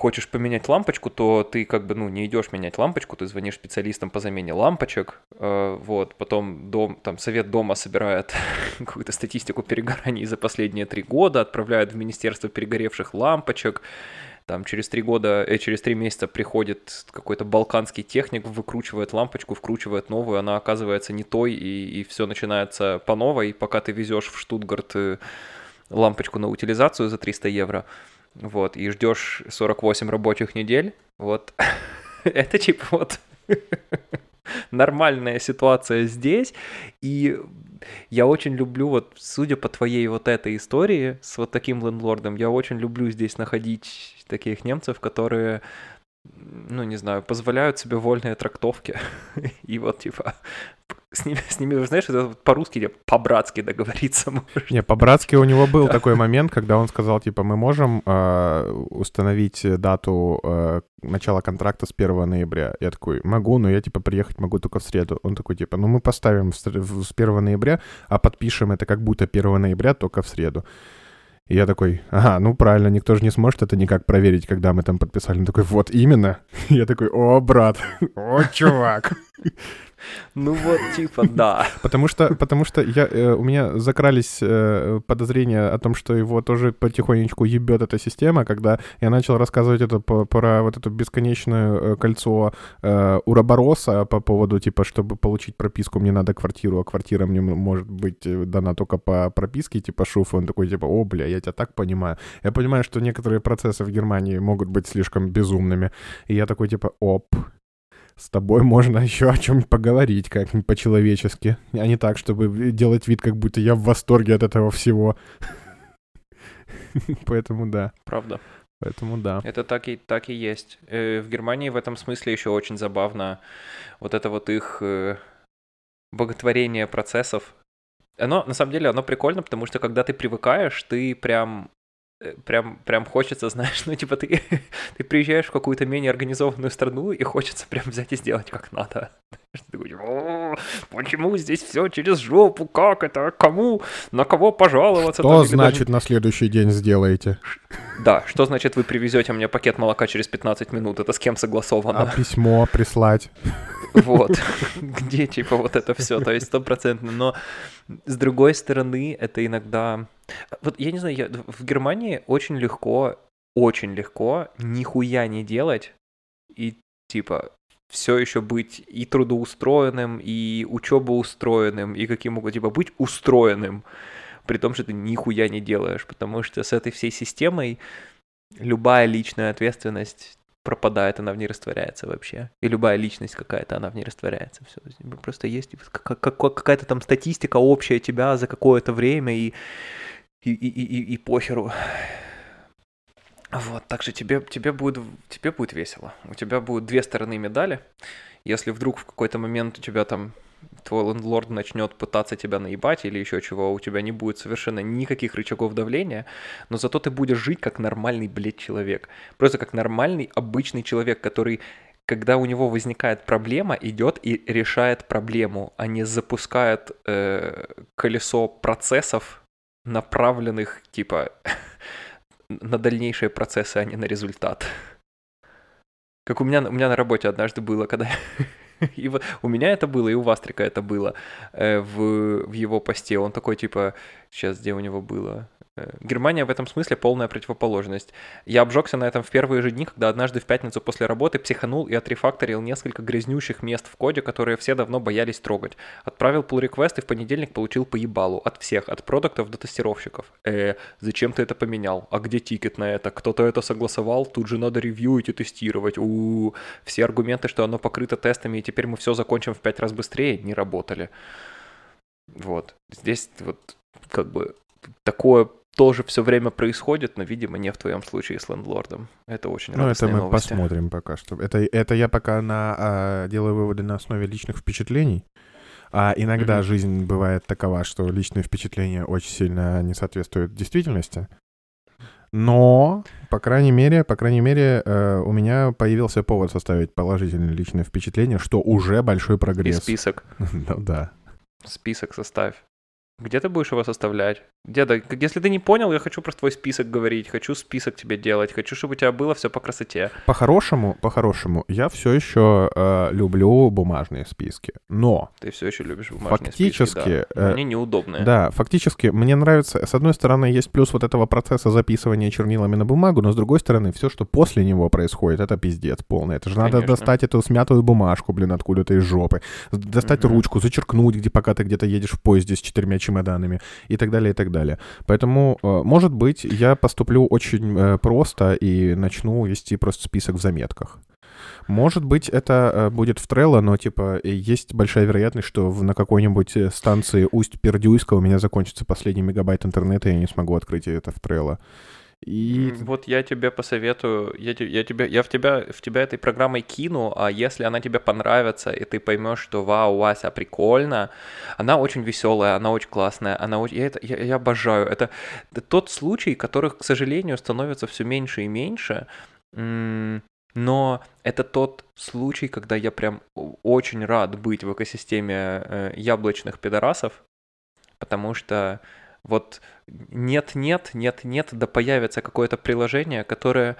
хочешь поменять лампочку, то ты как бы, ну, не идешь менять лампочку, ты звонишь специалистам по замене лампочек, э, вот, потом дом, там, совет дома собирает какую-то статистику перегораний за последние три года, отправляет в Министерство перегоревших лампочек, там через три года, э, через три месяца приходит какой-то балканский техник, выкручивает лампочку, вкручивает новую, она оказывается не той, и, и все начинается по новой, пока ты везешь в Штутгарт э, лампочку на утилизацию за 300 евро, вот, и ждешь 48 рабочих недель, вот, это типа вот нормальная ситуация здесь, и я очень люблю, вот, судя по твоей вот этой истории с вот таким лендлордом, я очень люблю здесь находить таких немцев, которые, ну, не знаю, позволяют себе вольные трактовки. И вот, типа, с ними, с ними, знаешь, это по-русски, типа, по-братски договориться можешь. Не, по-братски у него был такой момент, когда он сказал, типа, мы можем э, установить дату э, начала контракта с 1 ноября. Я такой, могу, но я, типа, приехать могу только в среду. Он такой, типа, ну мы поставим с 1 ноября, а подпишем это как будто 1 ноября только в среду. И я такой, ага, ну правильно, никто же не сможет это никак проверить, когда мы там подписали. Он такой, вот именно. Я такой, о, брат, о, чувак. Ну вот, типа, да. Потому что, потому что я, э, у меня закрались э, подозрения о том, что его тоже потихонечку ебет эта система, когда я начал рассказывать это по- про вот это бесконечное э, кольцо э, Урабороса по поводу, типа, чтобы получить прописку, мне надо квартиру, а квартира мне может быть э, дана только по прописке, типа, шуф, он такой, типа, о, бля, я тебя так понимаю. Я понимаю, что некоторые процессы в Германии могут быть слишком безумными, и я такой, типа, оп, с тобой можно еще о чем-нибудь поговорить как-нибудь по-человечески, а не так, чтобы делать вид, как будто я в восторге от этого всего. Поэтому да, Правда. поэтому да. Это так и, так и есть. Э, В Германии в этом смысле еще очень забавно вот это вот их э, боготворение процессов. Оно, на самом деле, оно прикольно, потому что когда ты привыкаешь, ты прям прям, прям хочется, знаешь, ну, типа, ты, ты приезжаешь в какую-то менее организованную страну, и хочется прям взять и сделать как надо. Ты такой, почему здесь все через жопу, как это, кому, на кого пожаловаться? Что значит даже... на следующий день сделаете? Да, что значит вы привезете мне пакет молока через 15 минут, это с кем согласовано? А письмо прислать? Вот, где типа вот это все, то есть стопроцентно, но с другой стороны, это иногда... Вот я не знаю, я... в Германии очень легко, очень легко нихуя не делать и типа все еще быть и трудоустроенным, и учебоустроенным, и каким угодно, типа быть устроенным, при том, что ты нихуя не делаешь, потому что с этой всей системой любая личная ответственность пропадает, она в ней растворяется вообще. И любая личность какая-то, она в ней растворяется. Все. Просто есть какая-то там статистика общая тебя за какое-то время, и, и, и, и, и похеру. Вот, так что тебе, тебе, будет, тебе будет весело. У тебя будут две стороны медали. Если вдруг в какой-то момент у тебя там твой лендлорд начнет пытаться тебя наебать или еще чего, у тебя не будет совершенно никаких рычагов давления, но зато ты будешь жить как нормальный, блядь, человек. Просто как нормальный, обычный человек, который когда у него возникает проблема, идет и решает проблему, а не запускает э, колесо процессов, направленных типа на дальнейшие процессы, а не на результат. Как у меня, у меня на работе однажды было, когда И вот у меня это было, и у Вастрика это было э, в, в его посте. Он такой, типа, сейчас где у него было? Э, Германия в этом смысле полная противоположность. Я обжегся на этом в первые же дни, когда однажды в пятницу после работы психанул и отрефакторил несколько грязнющих мест в коде, которые все давно боялись трогать. Отправил pull request и в понедельник получил по ебалу от всех, от продуктов до тестировщиков. Э, зачем ты это поменял? А где тикет на это? Кто-то это согласовал? Тут же надо ревьюить и тестировать. У, -у, -у. все аргументы, что оно покрыто тестами и теперь мы все закончим в пять раз быстрее, не работали. Вот. Здесь вот как бы такое тоже все время происходит, но, видимо, не в твоем случае с лендлордом. Это очень Ну, это мы новости. посмотрим пока что. Это, это я пока на, а, делаю выводы на основе личных впечатлений. А иногда mm-hmm. жизнь бывает такова, что личные впечатления очень сильно не соответствуют действительности. Но, по крайней мере, по крайней мере, э, у меня появился повод составить положительное личное впечатление, что уже большой прогресс. И список. ну да. Список составь. Где ты будешь его составлять? Деда, если ты не понял, я хочу про твой список говорить, хочу список тебе делать, хочу, чтобы у тебя было все по красоте. По-хорошему, по-хорошему, я все еще э, люблю бумажные списки, но... Ты все еще любишь бумажные фактически, списки, да. Э, Они неудобные. Да, фактически, мне нравится, с одной стороны, есть плюс вот этого процесса записывания чернилами на бумагу, но с другой стороны, все, что после него происходит, это пиздец полный. Это же Конечно. надо достать эту смятую бумажку, блин, откуда-то из жопы, достать угу. ручку, зачеркнуть, где пока ты где-то едешь в поезде с четырьмя чемоданами и так далее, и так далее. Поэтому, э, может быть, я поступлю очень э, просто и начну вести просто список в заметках. Может быть, это э, будет в Trello, но, типа, есть большая вероятность, что на какой-нибудь станции Усть-Пердюйска у меня закончится последний мегабайт интернета, и я не смогу открыть это в Trello. И... Вот я тебе посоветую, я, я, тебе, я в, тебя, в тебя этой программой кину, а если она тебе понравится, и ты поймешь, что вау, Вася, прикольно, она очень веселая, она очень классная, она очень... Я, это, я, я обожаю. Это, тот случай, которых, к сожалению, становится все меньше и меньше, но это тот случай, когда я прям очень рад быть в экосистеме э, яблочных пидорасов, потому что вот нет-нет, нет-нет, да появится какое-то приложение, которое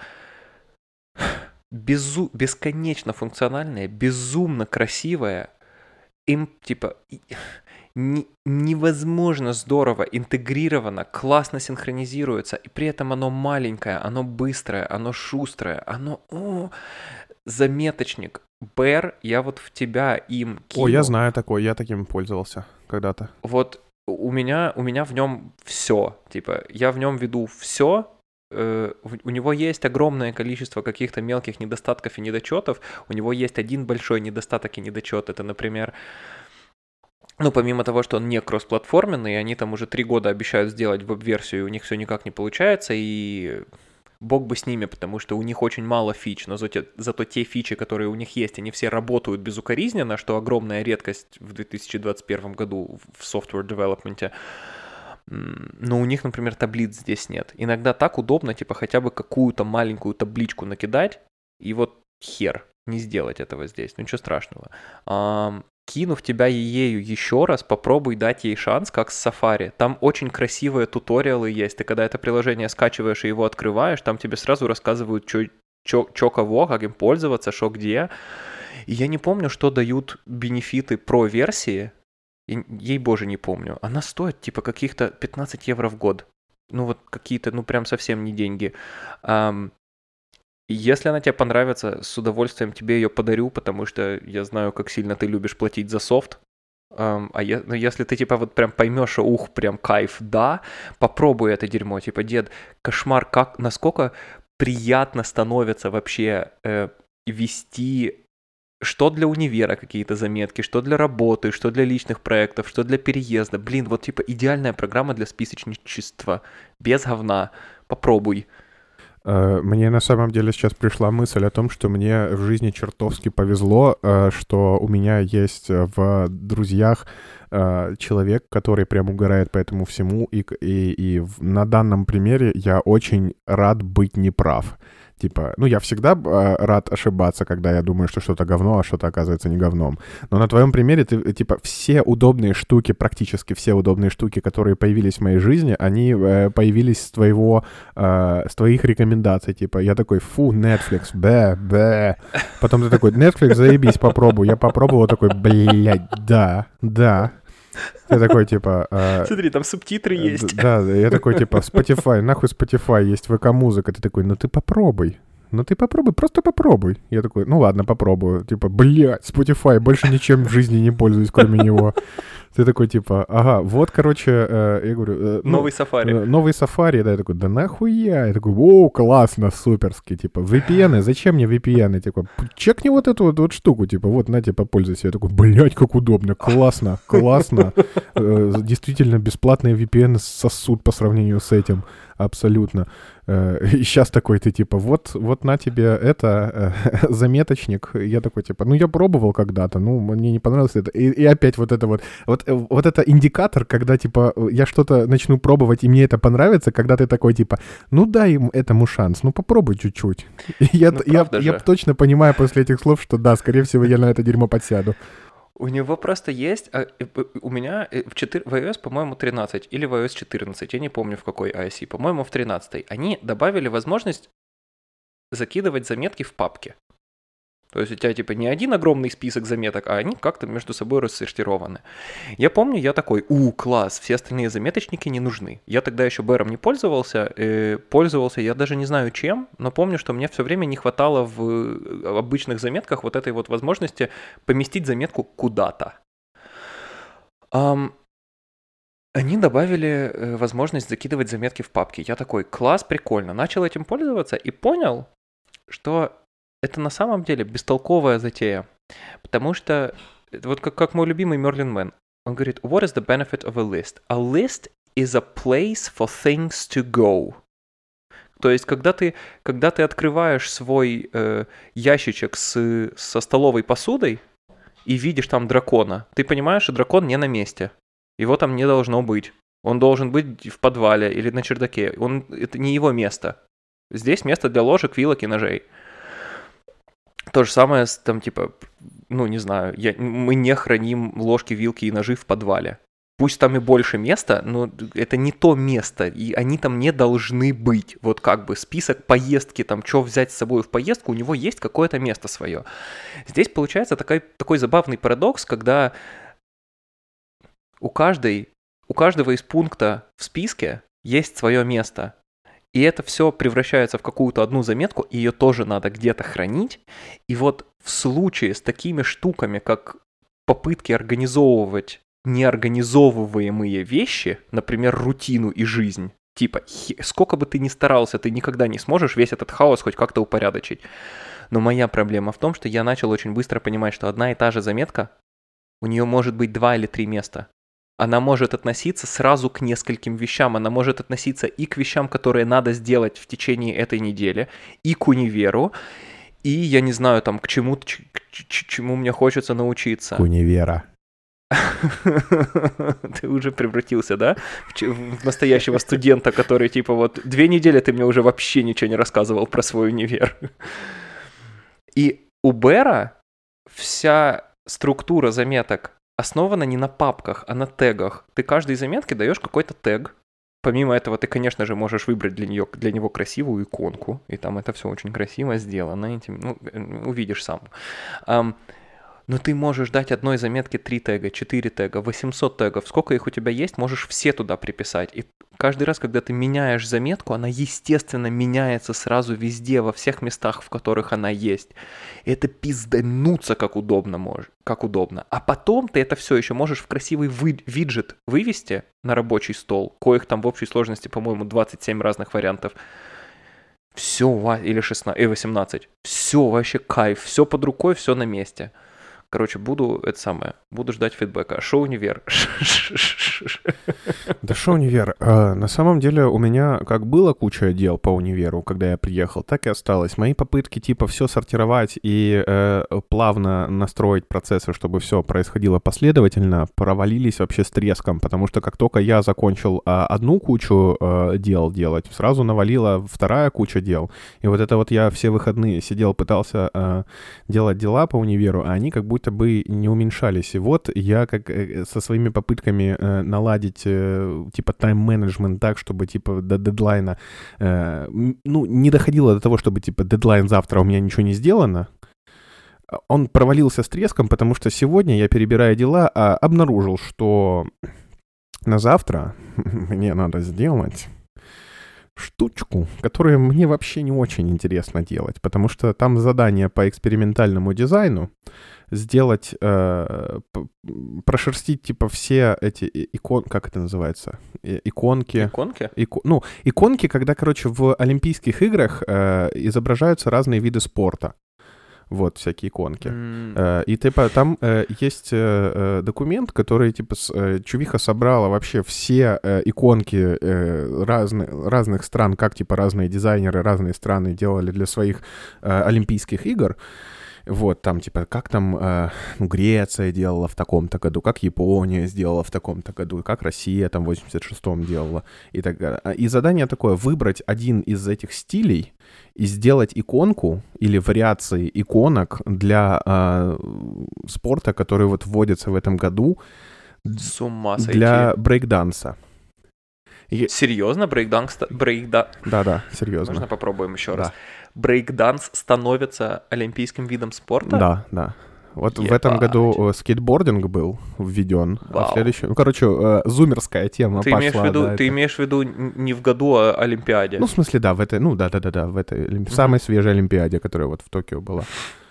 безу бесконечно функциональное, безумно красивое, им типа невозможно здорово интегрировано, классно синхронизируется, и при этом оно маленькое, оно быстрое, оно шустрое, оно о, заметочник. Бэр, я вот в тебя им кинул. О, я знаю такой, я таким пользовался когда-то. Вот у меня, у меня в нем все. Типа, я в нем веду все, э, у него есть огромное количество каких-то мелких недостатков и недочетов. У него есть один большой недостаток и недочет. Это, например, ну, помимо того, что он не кроссплатформенный, они там уже три года обещают сделать веб-версию, у них все никак не получается, и бог бы с ними, потому что у них очень мало фич, но зато, зато те фичи, которые у них есть, они все работают безукоризненно, что огромная редкость в 2021 году в software development. но у них, например, таблиц здесь нет. Иногда так удобно, типа, хотя бы какую-то маленькую табличку накидать, и вот хер не сделать этого здесь, ну ничего страшного. Кинув тебя ею еще раз, попробуй дать ей шанс, как с Safari. Там очень красивые туториалы есть. Ты когда это приложение скачиваешь и его открываешь, там тебе сразу рассказывают, что кого, как им пользоваться, что где. И я не помню, что дают бенефиты про версии. Ей боже, не помню. Она стоит типа каких-то 15 евро в год. Ну вот какие-то, ну прям совсем не деньги. Если она тебе понравится, с удовольствием тебе ее подарю, потому что я знаю, как сильно ты любишь платить за софт. Um, а я, ну, если ты типа вот прям поймешь, ух, прям кайф, да, попробуй это дерьмо. Типа, дед, кошмар, как, насколько приятно становится вообще э, вести что для универа какие-то заметки, что для работы, что для личных проектов, что для переезда. Блин, вот типа идеальная программа для списочничества. Без говна. Попробуй. Э, мне на самом деле сейчас пришла мысль о том, что мне в жизни чертовски повезло, э, что у меня есть в друзьях э, человек, который прям угорает по этому всему, и, и, и на данном примере я очень рад быть неправ. Типа, ну, я всегда э, рад ошибаться, когда я думаю, что что-то говно, а что-то оказывается не говном. Но на твоем примере ты, типа, все удобные штуки, практически все удобные штуки, которые появились в моей жизни, они э, появились с твоего, э, с твоих рекомендаций. Типа, я такой, фу, Netflix, бэ, бэ. Потом ты такой, Netflix, заебись, попробуй. Я попробовал, такой, блядь, да, да, ты такой, типа... Э, Смотри, там субтитры есть. Да, я такой, типа, Spotify, нахуй Spotify, есть ВК-музыка. Ты такой, ну ты попробуй. Ну ты попробуй, просто попробуй. Я такой, ну ладно, попробую. Типа, блядь, Spotify, больше ничем в жизни не пользуюсь, кроме него. Ты такой, типа, ага, вот, короче, э, я говорю... Э, ну, новый сафари. Э, новый сафари, да, я такой, да нахуя? Я такой, о, классно, суперски, типа, VPN, зачем мне VPN? Типа, чекни вот эту вот, вот штуку, типа, вот, на, типа, попользуйся. Я такой, блядь, как удобно, классно, классно. Э, действительно, бесплатные VPN сосуд по сравнению с этим, абсолютно. Э, и сейчас такой ты, типа, вот, вот на тебе это, э, заметочник. Я такой, типа, ну, я пробовал когда-то, ну, мне не понравилось это. И, и опять вот это вот, вот, э, вот это индикатор, когда, типа, я что-то начну пробовать, и мне это понравится, когда ты такой, типа, ну, дай ему этому шанс, ну, попробуй чуть-чуть. я, ну, я, я точно понимаю после этих слов, что да, скорее всего, я на это дерьмо подсяду. У него просто есть, а, у меня в, 4, в iOS, по-моему, 13 или в iOS 14, я не помню в какой IC, по-моему, в 13. Они добавили возможность закидывать заметки в папки. То есть у тебя типа не один огромный список заметок, а они как-то между собой рассортированы. Я помню, я такой, у, класс, все остальные заметочники не нужны. Я тогда еще Бэром не пользовался, э, пользовался я даже не знаю чем, но помню, что мне все время не хватало в э, обычных заметках вот этой вот возможности поместить заметку куда-то. Um, они добавили э, возможность закидывать заметки в папки. Я такой, класс, прикольно. Начал этим пользоваться и понял, что это на самом деле бестолковая затея. Потому что, вот как, как мой любимый Мерлин Мэн, он говорит, what is the benefit of a list? A list is a place for things to go. То есть, когда ты, когда ты открываешь свой э, ящичек с, со столовой посудой и видишь там дракона, ты понимаешь, что дракон не на месте. Его там не должно быть. Он должен быть в подвале или на чердаке. Он, это не его место. Здесь место для ложек, вилок и ножей. То же самое с там, типа, ну, не знаю, я, мы не храним ложки, вилки и ножи в подвале. Пусть там и больше места, но это не то место, и они там не должны быть. Вот как бы список поездки, там, что взять с собой в поездку, у него есть какое-то место свое. Здесь получается такой, такой забавный парадокс, когда у каждой, у каждого из пункта в списке есть свое место. И это все превращается в какую-то одну заметку, и ее тоже надо где-то хранить. И вот в случае с такими штуками, как попытки организовывать неорганизовываемые вещи, например, рутину и жизнь, типа, сколько бы ты ни старался, ты никогда не сможешь весь этот хаос хоть как-то упорядочить. Но моя проблема в том, что я начал очень быстро понимать, что одна и та же заметка, у нее может быть два или три места она может относиться сразу к нескольким вещам. Она может относиться и к вещам, которые надо сделать в течение этой недели, и к универу, и, я не знаю, там, к чему, к чему мне хочется научиться. К универа. Ты уже превратился, да, в настоящего студента, который типа вот две недели ты мне уже вообще ничего не рассказывал про свой универ. И у Бера вся структура заметок основана не на папках, а на тегах. Ты каждой заметке даешь какой-то тег. Помимо этого, ты, конечно же, можешь выбрать для, нее, для него красивую иконку, и там это все очень красиво сделано, этим, ну, э, увидишь сам. Но ты можешь дать одной заметке 3 тега, 4 тега, 800 тегов, сколько их у тебя есть, можешь все туда приписать. И каждый раз, когда ты меняешь заметку, она, естественно, меняется сразу везде, во всех местах, в которых она есть. И это пиздануться как удобно, мож, как удобно. А потом ты это все еще можешь в красивый вы, виджет вывести на рабочий стол, коих там в общей сложности, по-моему, 27 разных вариантов. Все, или 16, и 18. Все вообще кайф, все под рукой, все на месте. Короче, буду это самое, буду ждать фидбэка. Шоу универ. Да шоу универ. А, на самом деле у меня как было куча дел по универу, когда я приехал, так и осталось. Мои попытки типа все сортировать и э, плавно настроить процессы, чтобы все происходило последовательно, провалились вообще с треском, потому что как только я закончил э, одну кучу э, дел делать, сразу навалила вторая куча дел. И вот это вот я все выходные сидел, пытался э, делать дела по универу, а они как будто будто бы не уменьшались. И вот я как э, со своими попытками э, наладить э, типа тайм-менеджмент так, чтобы типа до дедлайна, э, ну, не доходило до того, чтобы типа дедлайн завтра у меня ничего не сделано, он провалился с треском, потому что сегодня я, перебирая дела, а, обнаружил, что на завтра мне надо сделать штучку, которую мне вообще не очень интересно делать, потому что там задание по экспериментальному дизайну, сделать, э, прошерстить, типа, все эти икон, как это называется? Иконки. Иконки? Ико, ну, иконки, когда, короче, в Олимпийских играх э, изображаются разные виды спорта. Вот, всякие иконки. Mm. И, типа, там э, есть э, документ, который, типа, Чувиха собрала вообще все иконки э, разны, разных стран, как, типа, разные дизайнеры, разные страны делали для своих Олимпийских игр. Вот, там, типа, как там э, ну, Греция делала в таком-то году, как Япония сделала в таком-то году, как Россия там в 86-м делала. И, так, а, и задание такое, выбрать один из этих стилей и сделать иконку или вариации иконок для э, спорта, который вот вводится в этом году. С ума сойти. Для брейкданса. Серьезно? Брейкданс? Брейкда... Да-да, серьезно. Можно попробуем еще да. раз брейкданс становится олимпийским видом спорта? Да, да. Вот Ебать. в этом году э, скейтбординг был введен, Вау. а в следующем... Ну, короче, э, зумерская тема-то пошла. Имеешь в виду, да, ты это... имеешь в виду не в году, а Олимпиаде? Ну, в смысле, да, в этой... Ну, да-да-да, в этой mm-hmm. самой свежей Олимпиаде, которая вот в Токио была.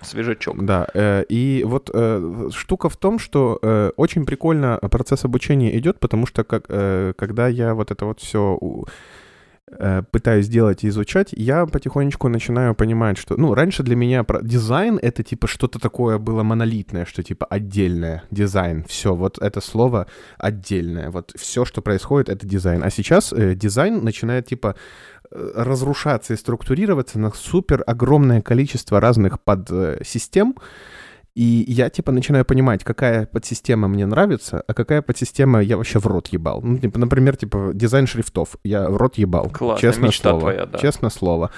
Свежачок. Да, э, и вот э, штука в том, что э, очень прикольно процесс обучения идет, потому что как, э, когда я вот это вот все пытаюсь делать и изучать, я потихонечку начинаю понимать, что, ну, раньше для меня дизайн — это, типа, что-то такое было монолитное, что, типа, отдельное, дизайн, все, вот это слово отдельное, вот все, что происходит, это дизайн. А сейчас э, дизайн начинает, типа, э, разрушаться и структурироваться на супер огромное количество разных подсистем, э, и я, типа, начинаю понимать, какая подсистема мне нравится, а какая подсистема я вообще в рот ебал. Ну, типа, например, типа, дизайн шрифтов. Я в рот ебал. Классно, честно мечта слово. твоя, да. Честно слово.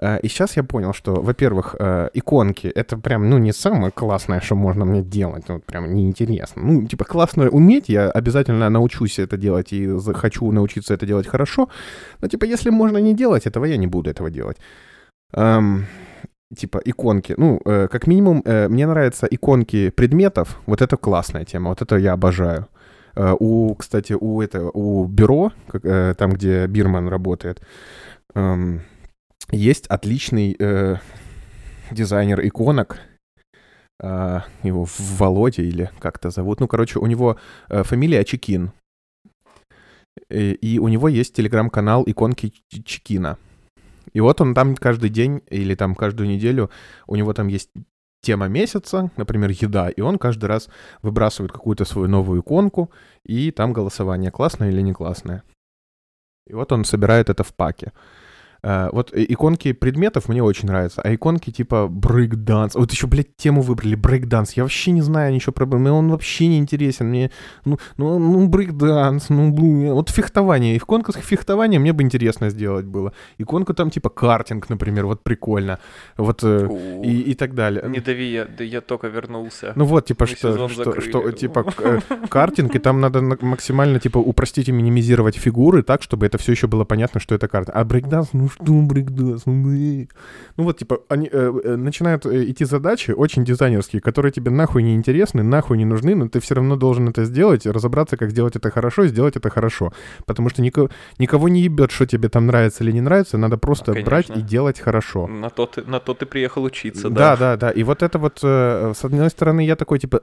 Э, и сейчас я понял, что, во-первых, э, иконки — это прям, ну, не самое классное, что можно мне делать. Вот прям неинтересно. Ну, типа, классно уметь, я обязательно научусь это делать и хочу научиться это делать хорошо. Но, типа, если можно не делать этого, я не буду этого делать. Типа иконки. Ну, э, как минимум, э, мне нравятся иконки предметов. Вот это классная тема, вот это я обожаю. Э, у, кстати, у этого, у бюро, как, э, там, где Бирман работает, э, есть отличный э, дизайнер иконок. Э, его Володя или как-то зовут. Ну, короче, у него э, фамилия Чекин. И, и у него есть телеграм-канал иконки Чекина. И вот он там каждый день или там каждую неделю, у него там есть тема месяца, например, еда, и он каждый раз выбрасывает какую-то свою новую иконку, и там голосование, классное или не классное. И вот он собирает это в паки. Э, вот иконки предметов мне очень нравятся, а иконки типа брейкданс. Вот еще, блядь, тему выбрали, брейкданс. Я вообще не знаю ничего про брейкданс, он вообще не интересен. Мне, ну, ну, ну брейкданс, ну, блин. Вот фехтование. Иконка фехтования мне бы интересно сделать было. Иконка там типа картинг, например, вот прикольно. Вот э, и, и так далее. Не дави, я, я только вернулся. Ну вот, типа, что, что, что, типа, э, картинг, и там надо максимально, типа, упростить и минимизировать фигуры так, чтобы это все еще было понятно, что это карт. А брейкданс, ну что брейкданс? Ну, вот, типа, они э, э начинают э, идти задачи очень дизайнерские, которые тебе нахуй не интересны, нахуй не нужны, но ты все равно должен это сделать, разобраться, как сделать это хорошо, сделать это хорошо. Потому что никого, никого не ебет, что тебе там нравится или не нравится, надо просто Конечно. брать и делать хорошо. На то, ты, на то ты приехал учиться, да. Да, да, да. И вот это вот, э, с одной стороны, я такой, типа,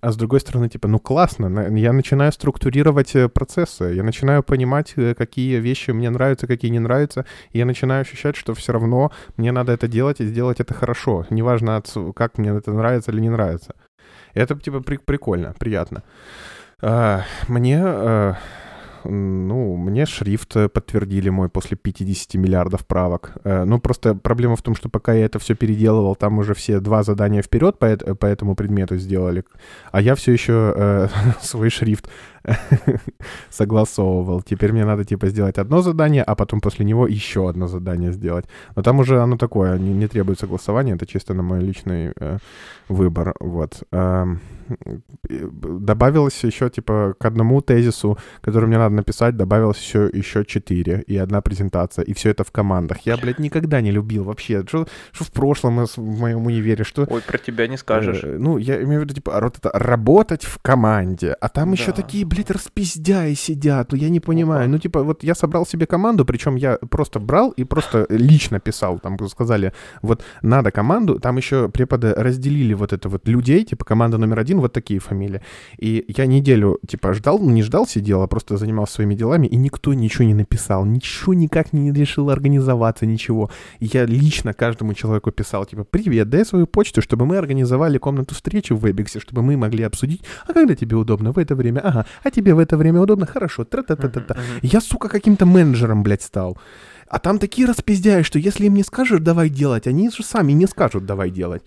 а с другой стороны, типа, ну классно, я начинаю структурировать э, процессы, я начинаю понимать, какие вещи мне нравятся, какие не нравятся, и я начинаю ощущать, что все равно мне надо это делать и сделать это хорошо, неважно, как мне это нравится или не нравится. Это, типа, при прикольно, приятно. А, мне а, ну, мне шрифт подтвердили мой после 50 миллиардов правок. Э, ну, просто проблема в том, что пока я это все переделывал, там уже все два задания вперед по, по этому предмету сделали, а я все еще э, свой шрифт согласовывал. Теперь мне надо, типа, сделать одно задание, а потом после него еще одно задание сделать. Но там уже оно такое, не, не требует согласования, это чисто на мой личный э, выбор, вот. Эм, добавилось еще, типа, к одному тезису, который мне надо написать, добавилось еще, еще четыре и одна презентация, и все это в командах. Я, блядь, никогда не любил вообще. Что, что в прошлом в моем универе, что... Ой, про тебя не скажешь. Э, ну, я имею в виду, типа, вот это, работать в команде, а там да. еще такие, блядь, распиздяи сидят, ну, я не понимаю. Ну, типа, вот я собрал себе команду, причем я просто брал и просто лично писал, там сказали, вот, надо команду, там еще преподы разделили вот это вот людей, типа, команда номер один, вот такие фамилии. И я неделю, типа, ждал, ну, не ждал, сидел, а просто занимался своими делами, и никто ничего не написал, ничего никак не решил организоваться, ничего. И я лично каждому человеку писал, типа, привет, дай свою почту, чтобы мы организовали комнату встречи в Webex, чтобы мы могли обсудить, а когда тебе удобно в это время, ага, а тебе в это время удобно, хорошо, тра-та-та-та-та. Я, сука, каким-то менеджером, блядь, стал. А там такие распиздяи, что если им не скажешь давай делать, они же сами не скажут давай делать.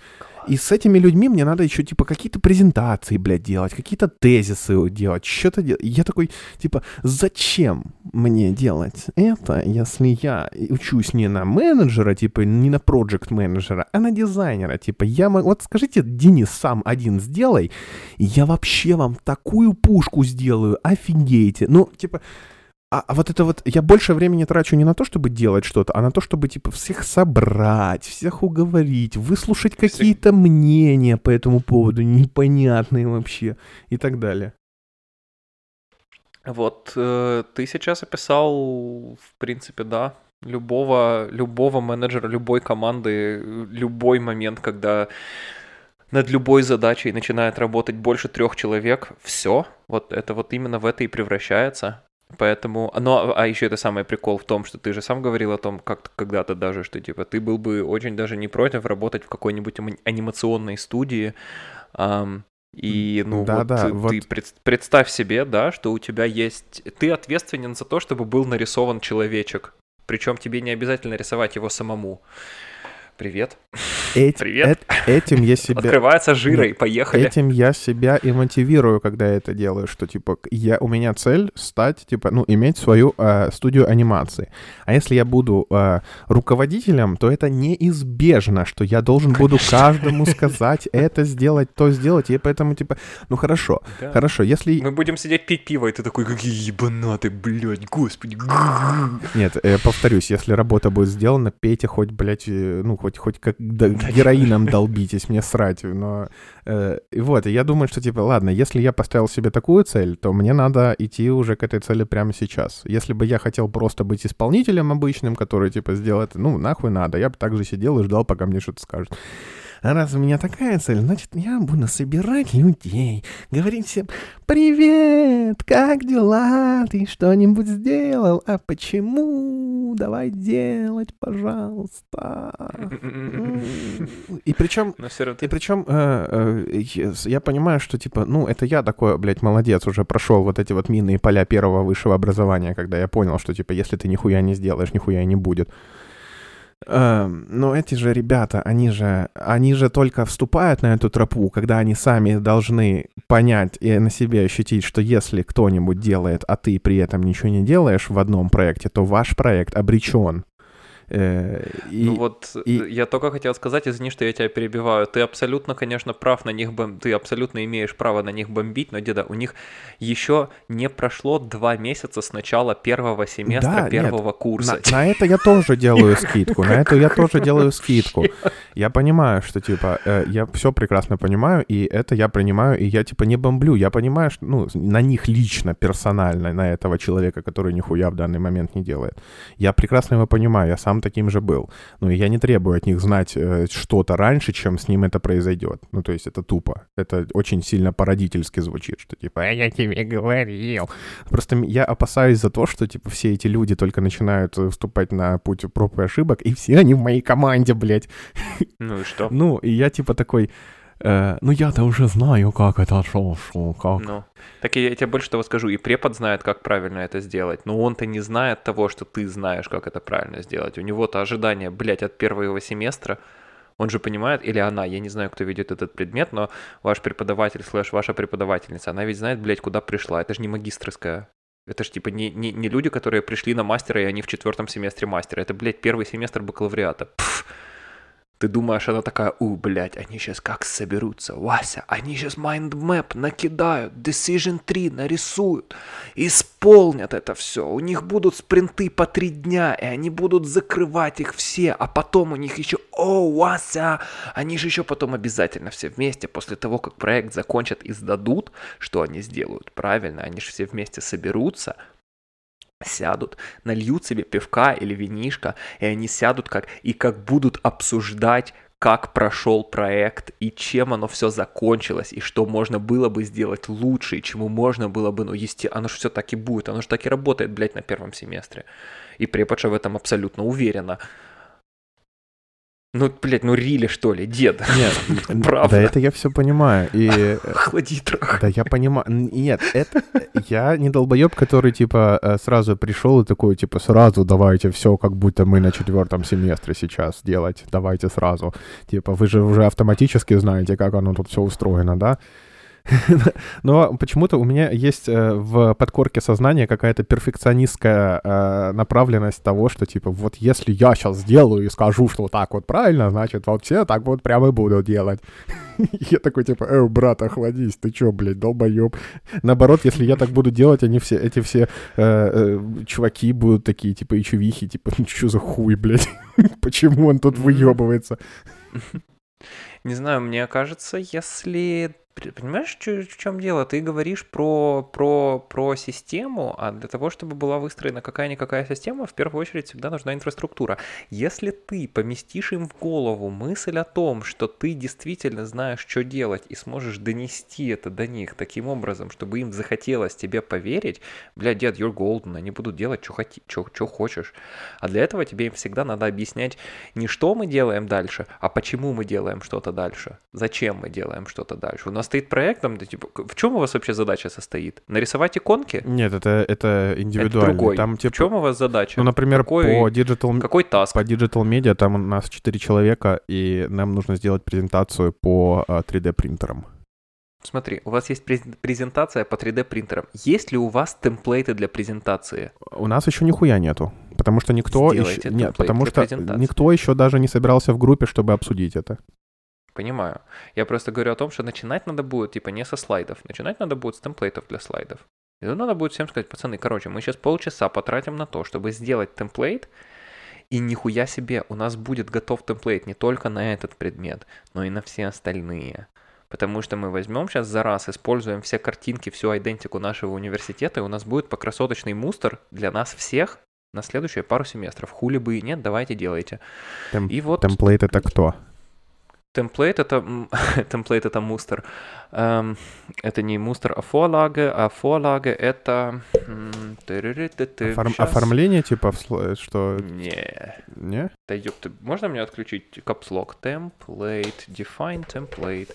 И с этими людьми мне надо еще, типа, какие-то презентации, блядь, делать, какие-то тезисы делать, что-то делать. Я такой, типа, зачем мне делать это, если я учусь не на менеджера, типа, не на проект менеджера, а на дизайнера, типа, я могу... Вот скажите, Денис, сам один сделай, я вообще вам такую пушку сделаю, офигейте. Ну, типа, а, а вот это вот, я больше времени трачу не на то, чтобы делать что-то, а на то, чтобы, типа, всех собрать, всех уговорить, выслушать какие-то мнения по этому поводу, непонятные вообще, и так далее. Вот, э, ты сейчас описал, в принципе, да, любого, любого менеджера, любой команды, любой момент, когда над любой задачей начинает работать больше трех человек, все, вот это вот именно в это и превращается. Поэтому, но, а еще это самый прикол в том, что ты же сам говорил о том, как когда-то даже, что типа ты был бы очень даже не против работать в какой-нибудь анимационной студии, эм, и, ну, да, вот, да, ты вот... пред, представь себе, да, что у тебя есть... Ты ответственен за то, чтобы был нарисован человечек. Причем тебе не обязательно рисовать его самому. Привет. Эти, Привет. Э, этим я себя... Открывается жирой, поехали. Этим я себя и мотивирую, когда я это делаю, что, типа, я, у меня цель стать, типа, ну, иметь свою э, студию анимации. А если я буду э, руководителем, то это неизбежно, что я должен буду каждому сказать это сделать, то сделать, и поэтому, типа, ну, хорошо, да. хорошо, если... Мы будем сидеть пить пиво, и ты такой, какие ебанаты, блядь, господи. Нет, я повторюсь, если работа будет сделана, пейте хоть, блядь, э, ну, хоть хоть, хоть как да, героином долбитесь, мне срать. Но э, вот, я думаю, что типа, ладно, если я поставил себе такую цель, то мне надо идти уже к этой цели прямо сейчас. Если бы я хотел просто быть исполнителем обычным, который типа сделает, ну, нахуй надо, я бы также сидел и ждал, пока мне что-то скажут. А раз у меня такая цель, значит, я буду собирать людей, говорить всем «Привет, как дела? Ты что-нибудь сделал? А почему?» давай делать, пожалуйста. И причем, и причем э, э, я понимаю, что типа, ну, это я такой, блядь, молодец, уже прошел вот эти вот минные поля первого высшего образования, когда я понял, что типа, если ты нихуя не сделаешь, нихуя не будет. Эм, но эти же ребята, они же, они же только вступают на эту тропу, когда они сами должны понять и на себе ощутить, что если кто-нибудь делает, а ты при этом ничего не делаешь в одном проекте, то ваш проект обречен. Э, и, ну вот и... Я только хотел сказать, извини, что я тебя перебиваю. Ты абсолютно, конечно, прав на них, бом... ты абсолютно имеешь право на них бомбить, но, деда, у них еще не прошло два месяца с начала первого семестра да, первого нет, курса. На, на это я тоже делаю скидку, на это я тоже делаю скидку. Я понимаю, что, типа, э, я все прекрасно понимаю, и это я принимаю, и я, типа, не бомблю. Я понимаю, что, ну, на них лично, персонально, на этого человека, который нихуя в данный момент не делает. Я прекрасно его понимаю, я сам таким же был. Но я не требую от них знать э, что-то раньше, чем с ним это произойдет. Ну, то есть это тупо. Это очень сильно породительски звучит, что типа «А «я тебе говорил». Просто я опасаюсь за то, что типа все эти люди только начинают э, вступать на путь проб и ошибок, и все они в моей команде, блядь. Ну и что? Ну, и я типа такой... Э, ну я-то уже знаю, как это шо, шо, как. Ну, так я, я тебе больше того скажу, и препод знает, как правильно это сделать, но он-то не знает того, что ты знаешь, как это правильно сделать. У него-то ожидание, блядь, от первого семестра, он же понимает, или она, я не знаю, кто ведет этот предмет, но ваш преподаватель slash ваша преподавательница, она ведь знает, блядь, куда пришла. Это же не магистрская. Это же типа не, не, не люди, которые пришли на мастера, и они в четвертом семестре мастера. Это, блядь, первый семестр бакалавриата. Пфф. Ты думаешь, она такая, у, блядь, они сейчас как соберутся, Вася, они сейчас mind map накидают, decision tree нарисуют, исполнят это все. У них будут спринты по три дня, и они будут закрывать их все, а потом у них еще, о, Вася, они же еще потом обязательно все вместе, после того, как проект закончат и сдадут, что они сделают, правильно, они же все вместе соберутся, сядут, нальют себе пивка или винишка, и они сядут как и как будут обсуждать, как прошел проект и чем оно все закончилось, и что можно было бы сделать лучше, и чему можно было бы, ну, естественно, оно же все так и будет, оно же так и работает, блядь, на первом семестре. И преподша в этом абсолютно уверена. Ну, блядь, ну рили, что ли, дед? Нет, правда. Да это я все понимаю. И... Хлади трах. Да я понимаю. Нет, это... Я не долбоеб, который, типа, э, сразу пришел и такой, типа, сразу давайте все, как будто мы на четвертом семестре сейчас делать. Давайте сразу. Типа, вы же уже автоматически знаете, как оно тут все устроено, да? Но почему-то у меня есть э, в подкорке сознания какая-то перфекционистская э, направленность того, что типа вот если я сейчас сделаю и скажу, что так вот правильно, значит вот все так вот прямо и будут делать. Я такой типа, э, брат, охладись, ты чё, блядь, долбоёб. Наоборот, если я так буду делать, они все, эти все э, чуваки будут такие, типа, и чувихи, типа, ну что за хуй, блядь, почему он тут выебывается? Не знаю, мне кажется, если Понимаешь, в чем дело? Ты говоришь про, про, про систему, а для того, чтобы была выстроена какая-никакая система, в первую очередь всегда нужна инфраструктура. Если ты поместишь им в голову мысль о том, что ты действительно знаешь, что делать, и сможешь донести это до них таким образом, чтобы им захотелось тебе поверить, бля, дед, you're golden, они будут делать, что, хоти, что, что хочешь. А для этого тебе им всегда надо объяснять не что мы делаем дальше, а почему мы делаем что-то дальше, зачем мы делаем что-то дальше. У нас стоит проект, там, типа, в чем у вас вообще задача состоит? Нарисовать иконки? Нет, это, это индивидуально. Это другой. Там, типа, в чем у вас задача? Ну, например, какой, по Digital... Какой таск? По Digital Media там у нас 4 человека, и нам нужно сделать презентацию по 3D а, принтерам. Смотри, у вас есть презентация по 3D принтерам. Есть ли у вас темплейты для презентации? У нас еще нихуя нету. Потому что никто еще... Нет, потому что никто еще даже не собирался в группе, чтобы обсудить это. Понимаю. Я просто говорю о том, что начинать надо будет, типа, не со слайдов. Начинать надо будет с темплейтов для слайдов. И надо будет всем сказать, пацаны, короче, мы сейчас полчаса потратим на то, чтобы сделать темплейт, и нихуя себе, у нас будет готов темплейт не только на этот предмет, но и на все остальные. Потому что мы возьмем сейчас за раз, используем все картинки, всю идентику нашего университета, и у нас будет покрасоточный мустер для нас всех на следующие пару семестров. Хули бы и нет, давайте делайте. Тем- и вот... Темплейт это кто? Темплейт это темплейт это мустер. Эм, это не мустер, а форлаге, а форлаге это. Оформ-. Оформление, типа, что... Не, Не? да ёпты, можно мне отключить капслок? Template, define template.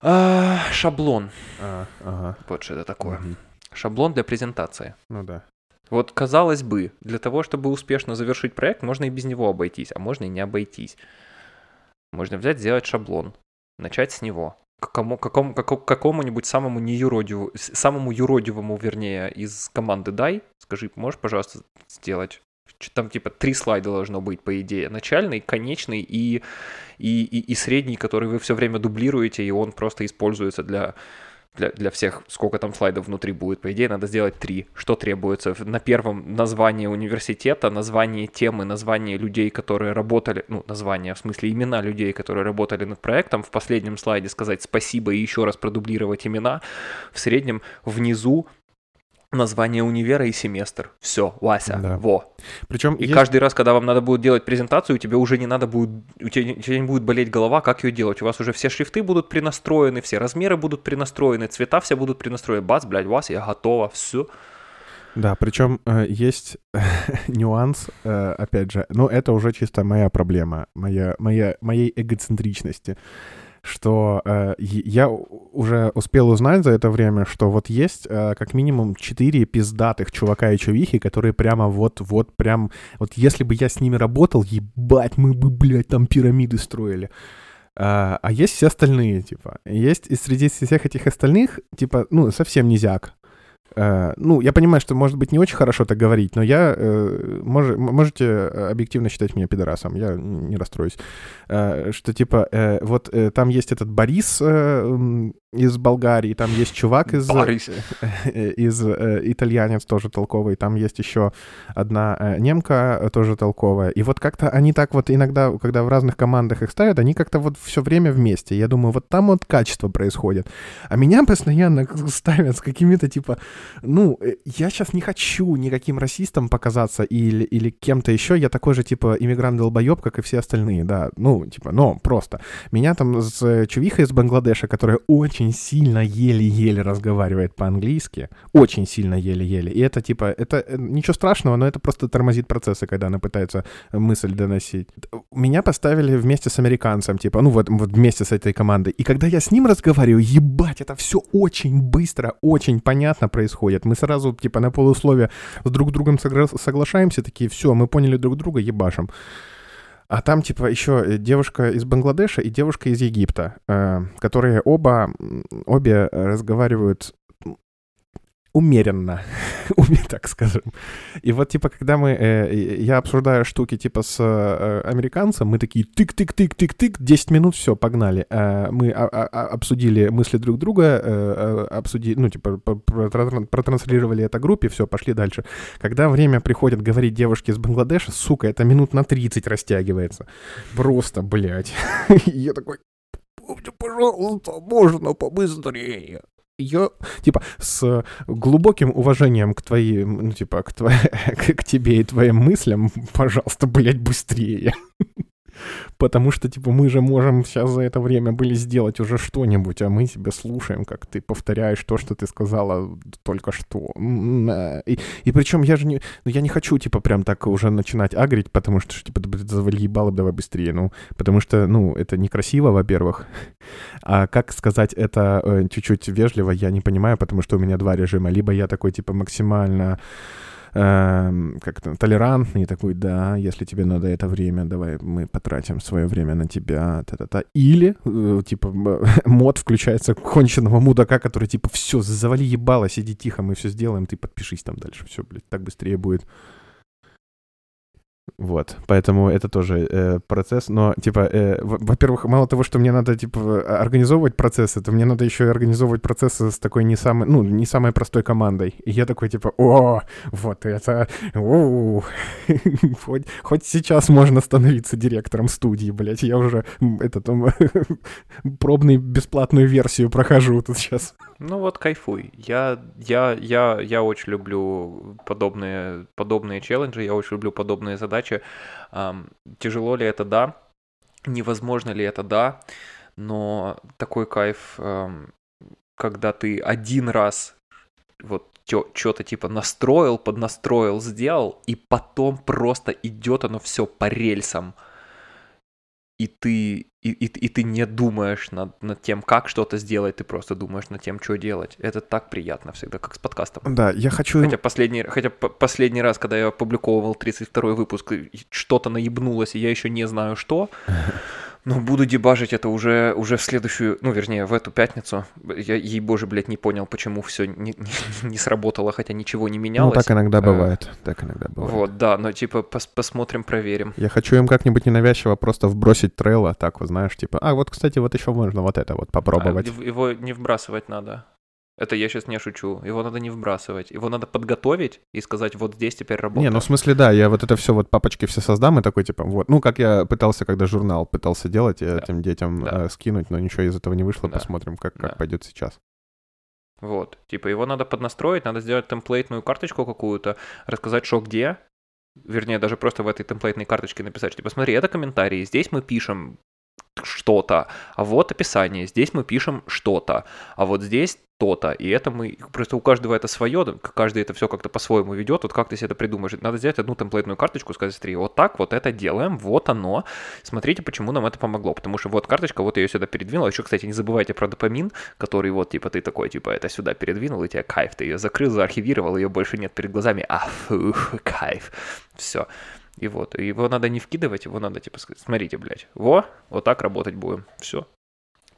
А, шаблон. А, ага. Вот что это такое. Мгм. Шаблон для презентации. Ну да. Вот, казалось бы, для того, чтобы успешно завершить проект, можно и без него обойтись, а можно и не обойтись. Можно взять, сделать шаблон, начать с него. Какому, какому, како- какому-нибудь самому с- самому юродивому, вернее, из команды дай, скажи, можешь, пожалуйста, сделать там типа три слайда должно быть, по идее. Начальный, конечный и, и, и, и средний, который вы все время дублируете, и он просто используется для, для, для всех, сколько там слайдов внутри будет. По идее, надо сделать три. Что требуется? На первом название университета, название темы, название людей, которые работали, ну, название, в смысле имена людей, которые работали над проектом. В последнем слайде сказать спасибо и еще раз продублировать имена. В среднем внизу название универа и семестр. Все, Вася, Да. во. Причем И каждый раз, когда вам надо будет делать презентацию, тебе уже не надо будет, у тебя, не- у тебя не будет болеть голова, как ее делать. У вас уже все шрифты будут принастроены, все размеры будут принастроены, цвета все будут принастроены. Бац, блядь, Вася, я готова, все. Да, причем э, есть нюанс, э, опять же, но это уже чисто моя проблема, моя, моя, моей эгоцентричности, что э, я уже успел узнать за это время, что вот есть э, как минимум четыре пиздатых чувака и чувихи, которые прямо вот-вот прям, вот если бы я с ними работал, ебать, мы бы, блядь, там пирамиды строили. А, а есть все остальные, типа. Есть и среди всех этих остальных, типа, ну, совсем низяк. Э, ну, я понимаю, что, может быть, не очень хорошо так говорить, но я... э, мож- можете э, объективно считать меня пидорасом, я не расстроюсь. Что, типа, вот там есть этот Борис из Болгарии, там есть чувак из... Борис. из э, итальянец тоже толковый, там есть еще одна э, немка э, тоже толковая. И вот как-то они так вот иногда, когда в разных командах их ставят, они как-то вот все время вместе. Я думаю, вот там вот качество происходит. А меня постоянно ставят с какими-то типа, ну, э, я сейчас не хочу никаким расистом показаться или, или кем-то еще. Я такой же типа иммигрант-долбоеб, как и все остальные, да. Ну, типа, но просто. Меня там с э, чувихой из Бангладеша, которая очень сильно еле-еле разговаривает по-английски, очень сильно еле-еле. И это типа, это э, ничего страшного, но это просто тормозит процессы, когда она пытается мысль доносить. Меня поставили вместе с американцем, типа, ну вот, вот вместе с этой командой. И когда я с ним разговариваю, ебать, это все очень быстро, очень понятно происходит. Мы сразу, типа, на полусловие с друг другом согра- соглашаемся, такие, все, мы поняли друг друга, ебашим. А там, типа, еще девушка из Бангладеша и девушка из Египта, э, которые оба, обе разговаривают умеренно, уме- так скажем. И вот, типа, когда мы, э, я обсуждаю штуки, типа, с э, американцем, мы такие тык-тык-тык-тык-тык, 10 минут, все, погнали. Э, мы а- а- а- обсудили мысли друг друга, э, э, обсудили, ну, типа, протранслировали это группе, все, пошли дальше. Когда время приходит говорить девушке из Бангладеша, сука, это минут на 30 растягивается. Просто, блядь. Я такой, «Помните, пожалуйста, можно побыстрее. Я, типа, с глубоким уважением к твоим, ну, типа, к, твоей, к, к тебе и твоим мыслям, пожалуйста, блядь, быстрее. Потому что, типа, мы же можем сейчас за это время были сделать уже что-нибудь, а мы тебя слушаем, как ты повторяешь то, что ты сказала только что. Э, И, и причем я же не... Ну, я не хочу, типа, прям так уже начинать агрить, потому что, типа, ты завали ебало, давай быстрее. Ну, потому что, ну, это некрасиво, во-первых. А как сказать это э, чуть-чуть вежливо, я не понимаю, потому что у меня два режима. Либо я такой, типа, максимально эм, как-то толерантный, такой, да, если тебе надо это время, давай мы потратим свое время на тебя, та-та-та. Или, э, типа, мод включается конченного мудака, который, типа, все, завали ебало, сиди тихо, мы все сделаем, ты подпишись там дальше, все, блядь, так быстрее будет. Вот, поэтому это тоже э, процесс, но, типа, э, во- во-первых, мало того, что мне надо, типа, организовывать процессы, то мне надо еще и организовывать процессы с такой не самой, ну, не самой простой командой. И я такой, типа, о, вот это, у, хоть, хоть сейчас можно становиться директором студии, блядь, я уже м, этот, м, пробный бесплатную версию прохожу тут сейчас. Ну вот кайфуй. Я, я, я, я очень люблю подобные, подобные челленджи, я очень люблю подобные задачи. Ам, тяжело ли это? Да. невозможно ли это, да, но такой кайф, эм, когда ты один раз вот что-то типа настроил, поднастроил, сделал, и потом просто идет оно все по рельсам. И ты, и, и, и ты не думаешь над, над тем, как что-то сделать, ты просто думаешь над тем, что делать. Это так приятно всегда, как с подкастом. Да, я хочу... Хотя последний, хотя последний раз, когда я опубликовывал 32 выпуск, что-то наебнулось, и я еще не знаю что, Ну, буду дебажить это уже, уже в следующую, ну, вернее, в эту пятницу. Я, ей боже, блядь, не понял, почему все не, не, не сработало, хотя ничего не менялось. Ну, так иногда а, бывает, так иногда бывает. Вот, да, но типа пос посмотрим, проверим. Я хочу им как-нибудь ненавязчиво просто вбросить трейл, так вот, знаешь, типа, а, вот, кстати, вот еще можно вот это вот попробовать. А, его не вбрасывать надо. Это я сейчас не шучу. Его надо не вбрасывать. Его надо подготовить и сказать, вот здесь теперь работает. Не, ну в смысле, да, я вот это все вот папочки все создам и такой, типа, вот. Ну, как я пытался, когда журнал пытался делать, да. этим детям да. э, скинуть, но ничего из этого не вышло. Да. Посмотрим, как, как да. пойдет сейчас. Вот. Типа, его надо поднастроить, надо сделать темплейтную карточку какую-то, рассказать, что где, вернее, даже просто в этой темплейтной карточке написать, типа, смотри, это комментарии, здесь мы пишем что-то, а вот описание, здесь мы пишем что-то, а вот здесь то-то. И это мы, просто у каждого это свое, каждый это все как-то по-своему ведет, вот как ты себе это придумаешь. Надо сделать одну темплейтную карточку, сказать, смотри, вот так вот это делаем, вот оно, смотрите, почему нам это помогло, потому что вот карточка, вот я ее сюда передвинул, еще, кстати, не забывайте про допамин, который вот, типа, ты такой, типа, это сюда передвинул, и тебе кайф, ты ее закрыл, заархивировал, ее больше нет перед глазами, а, фу, кайф, все. И вот, его надо не вкидывать, его надо, типа, сказать, смотрите, блядь, во, вот так работать будем, все.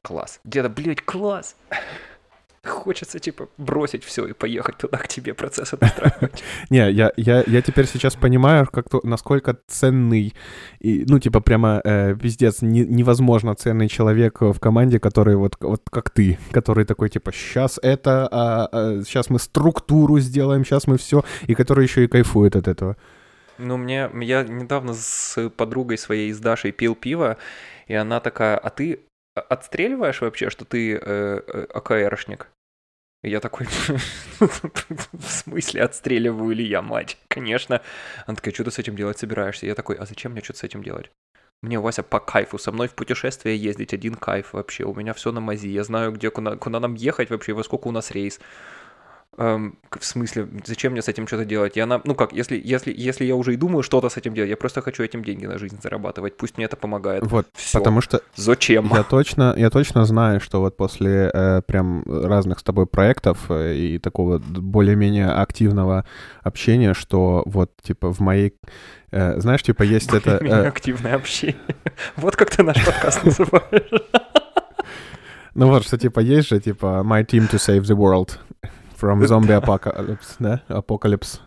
Класс. Деда, блядь, класс. Хочется, типа, бросить все и поехать туда к тебе процессы настраивать. Не, я, я, я теперь сейчас понимаю, как то, насколько ценный, и, ну, типа, прямо э, пиздец, не, невозможно ценный человек в команде, который вот, вот как ты, который такой, типа, сейчас это, а, а, сейчас мы структуру сделаем, сейчас мы все, и который еще и кайфует от этого. Ну, мне, я недавно с подругой своей, с Дашей, пил пиво, и она такая, а ты отстреливаешь вообще, что ты э, э АКРшник? И я такой, в смысле отстреливаю ли я, мать? Конечно. Она такая, что ты с этим делать собираешься? Я такой, а зачем мне что-то с этим делать? Мне, Вася, по кайфу. Со мной в путешествие ездить один кайф вообще. У меня все на мази. Я знаю, где, куда, куда нам ехать вообще, во сколько у нас рейс. Эм, в смысле, зачем мне с этим что-то делать? Я на, ну как, если, если, если я уже и думаю что-то с этим делать, я просто хочу этим деньги на жизнь зарабатывать. Пусть мне это помогает. Вот, Всё. потому что... Зачем? Я точно, я точно знаю, что вот после э, прям разных с тобой проектов э, и такого более-менее активного общения, что вот, типа, в моей... Э, знаешь, типа, есть это... Э... активное общение. Вот как ты наш подкаст называешь. Ну вот, что типа есть же, типа, my team to save the world. From Zombie Apocalypse, да? Apocalypse.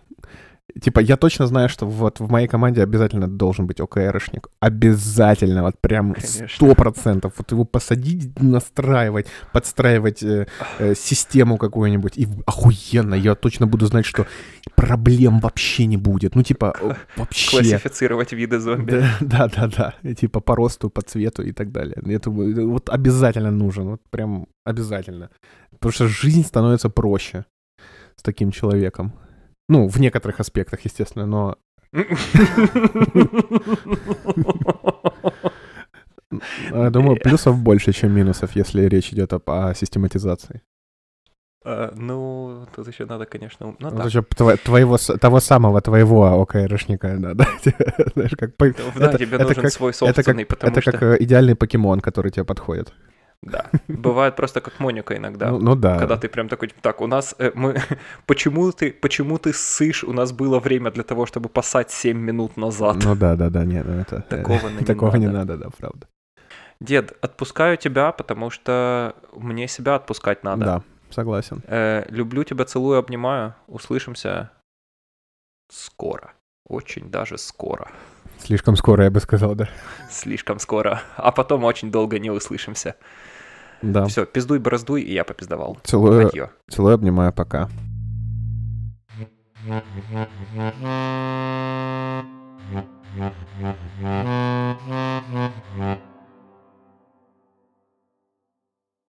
Типа, я точно знаю, что вот в моей команде обязательно должен быть ОКРшник. Обязательно, вот прям сто процентов. Вот его посадить, настраивать, подстраивать э, э, систему какую-нибудь. И охуенно, я точно буду знать, что проблем вообще не будет. Ну, типа, вообще. Классифицировать виды зомби. Да, да, да. да. типа по росту, по цвету и так далее. Это вот обязательно нужен. Вот прям обязательно. Потому что жизнь становится проще с таким человеком. Ну, в некоторых аспектах, естественно, но... Я думаю, плюсов больше, чем минусов, если речь идет о, систематизации. Uh, ну, тут еще надо, конечно... Ну, еще твоего, того самого твоего ОКРшника, да, да? Знаешь, как... Да, это, тебе это нужен свой собственный, это потому это что... как э, идеальный покемон, который тебе подходит. Да. Бывает просто как Моника иногда. Ну, ну да. Когда ты прям такой, так, у нас э, мы. почему ты, почему ты ссышь? У нас было время для того, чтобы пасать 7 минут назад. Ну да, да, да, нет, ну это. Такого не Такого надо. не надо, да, правда. Дед, отпускаю тебя, потому что мне себя отпускать надо. Да, согласен. Э, люблю тебя, целую, обнимаю. Услышимся скоро. Очень даже скоро. Слишком скоро, я бы сказал, да. Слишком скоро. А потом очень долго не услышимся. Да. Все, пиздуй, браздуй, и я попиздовал. Целую, Адьё. целую обнимаю, пока. Mm-hmm.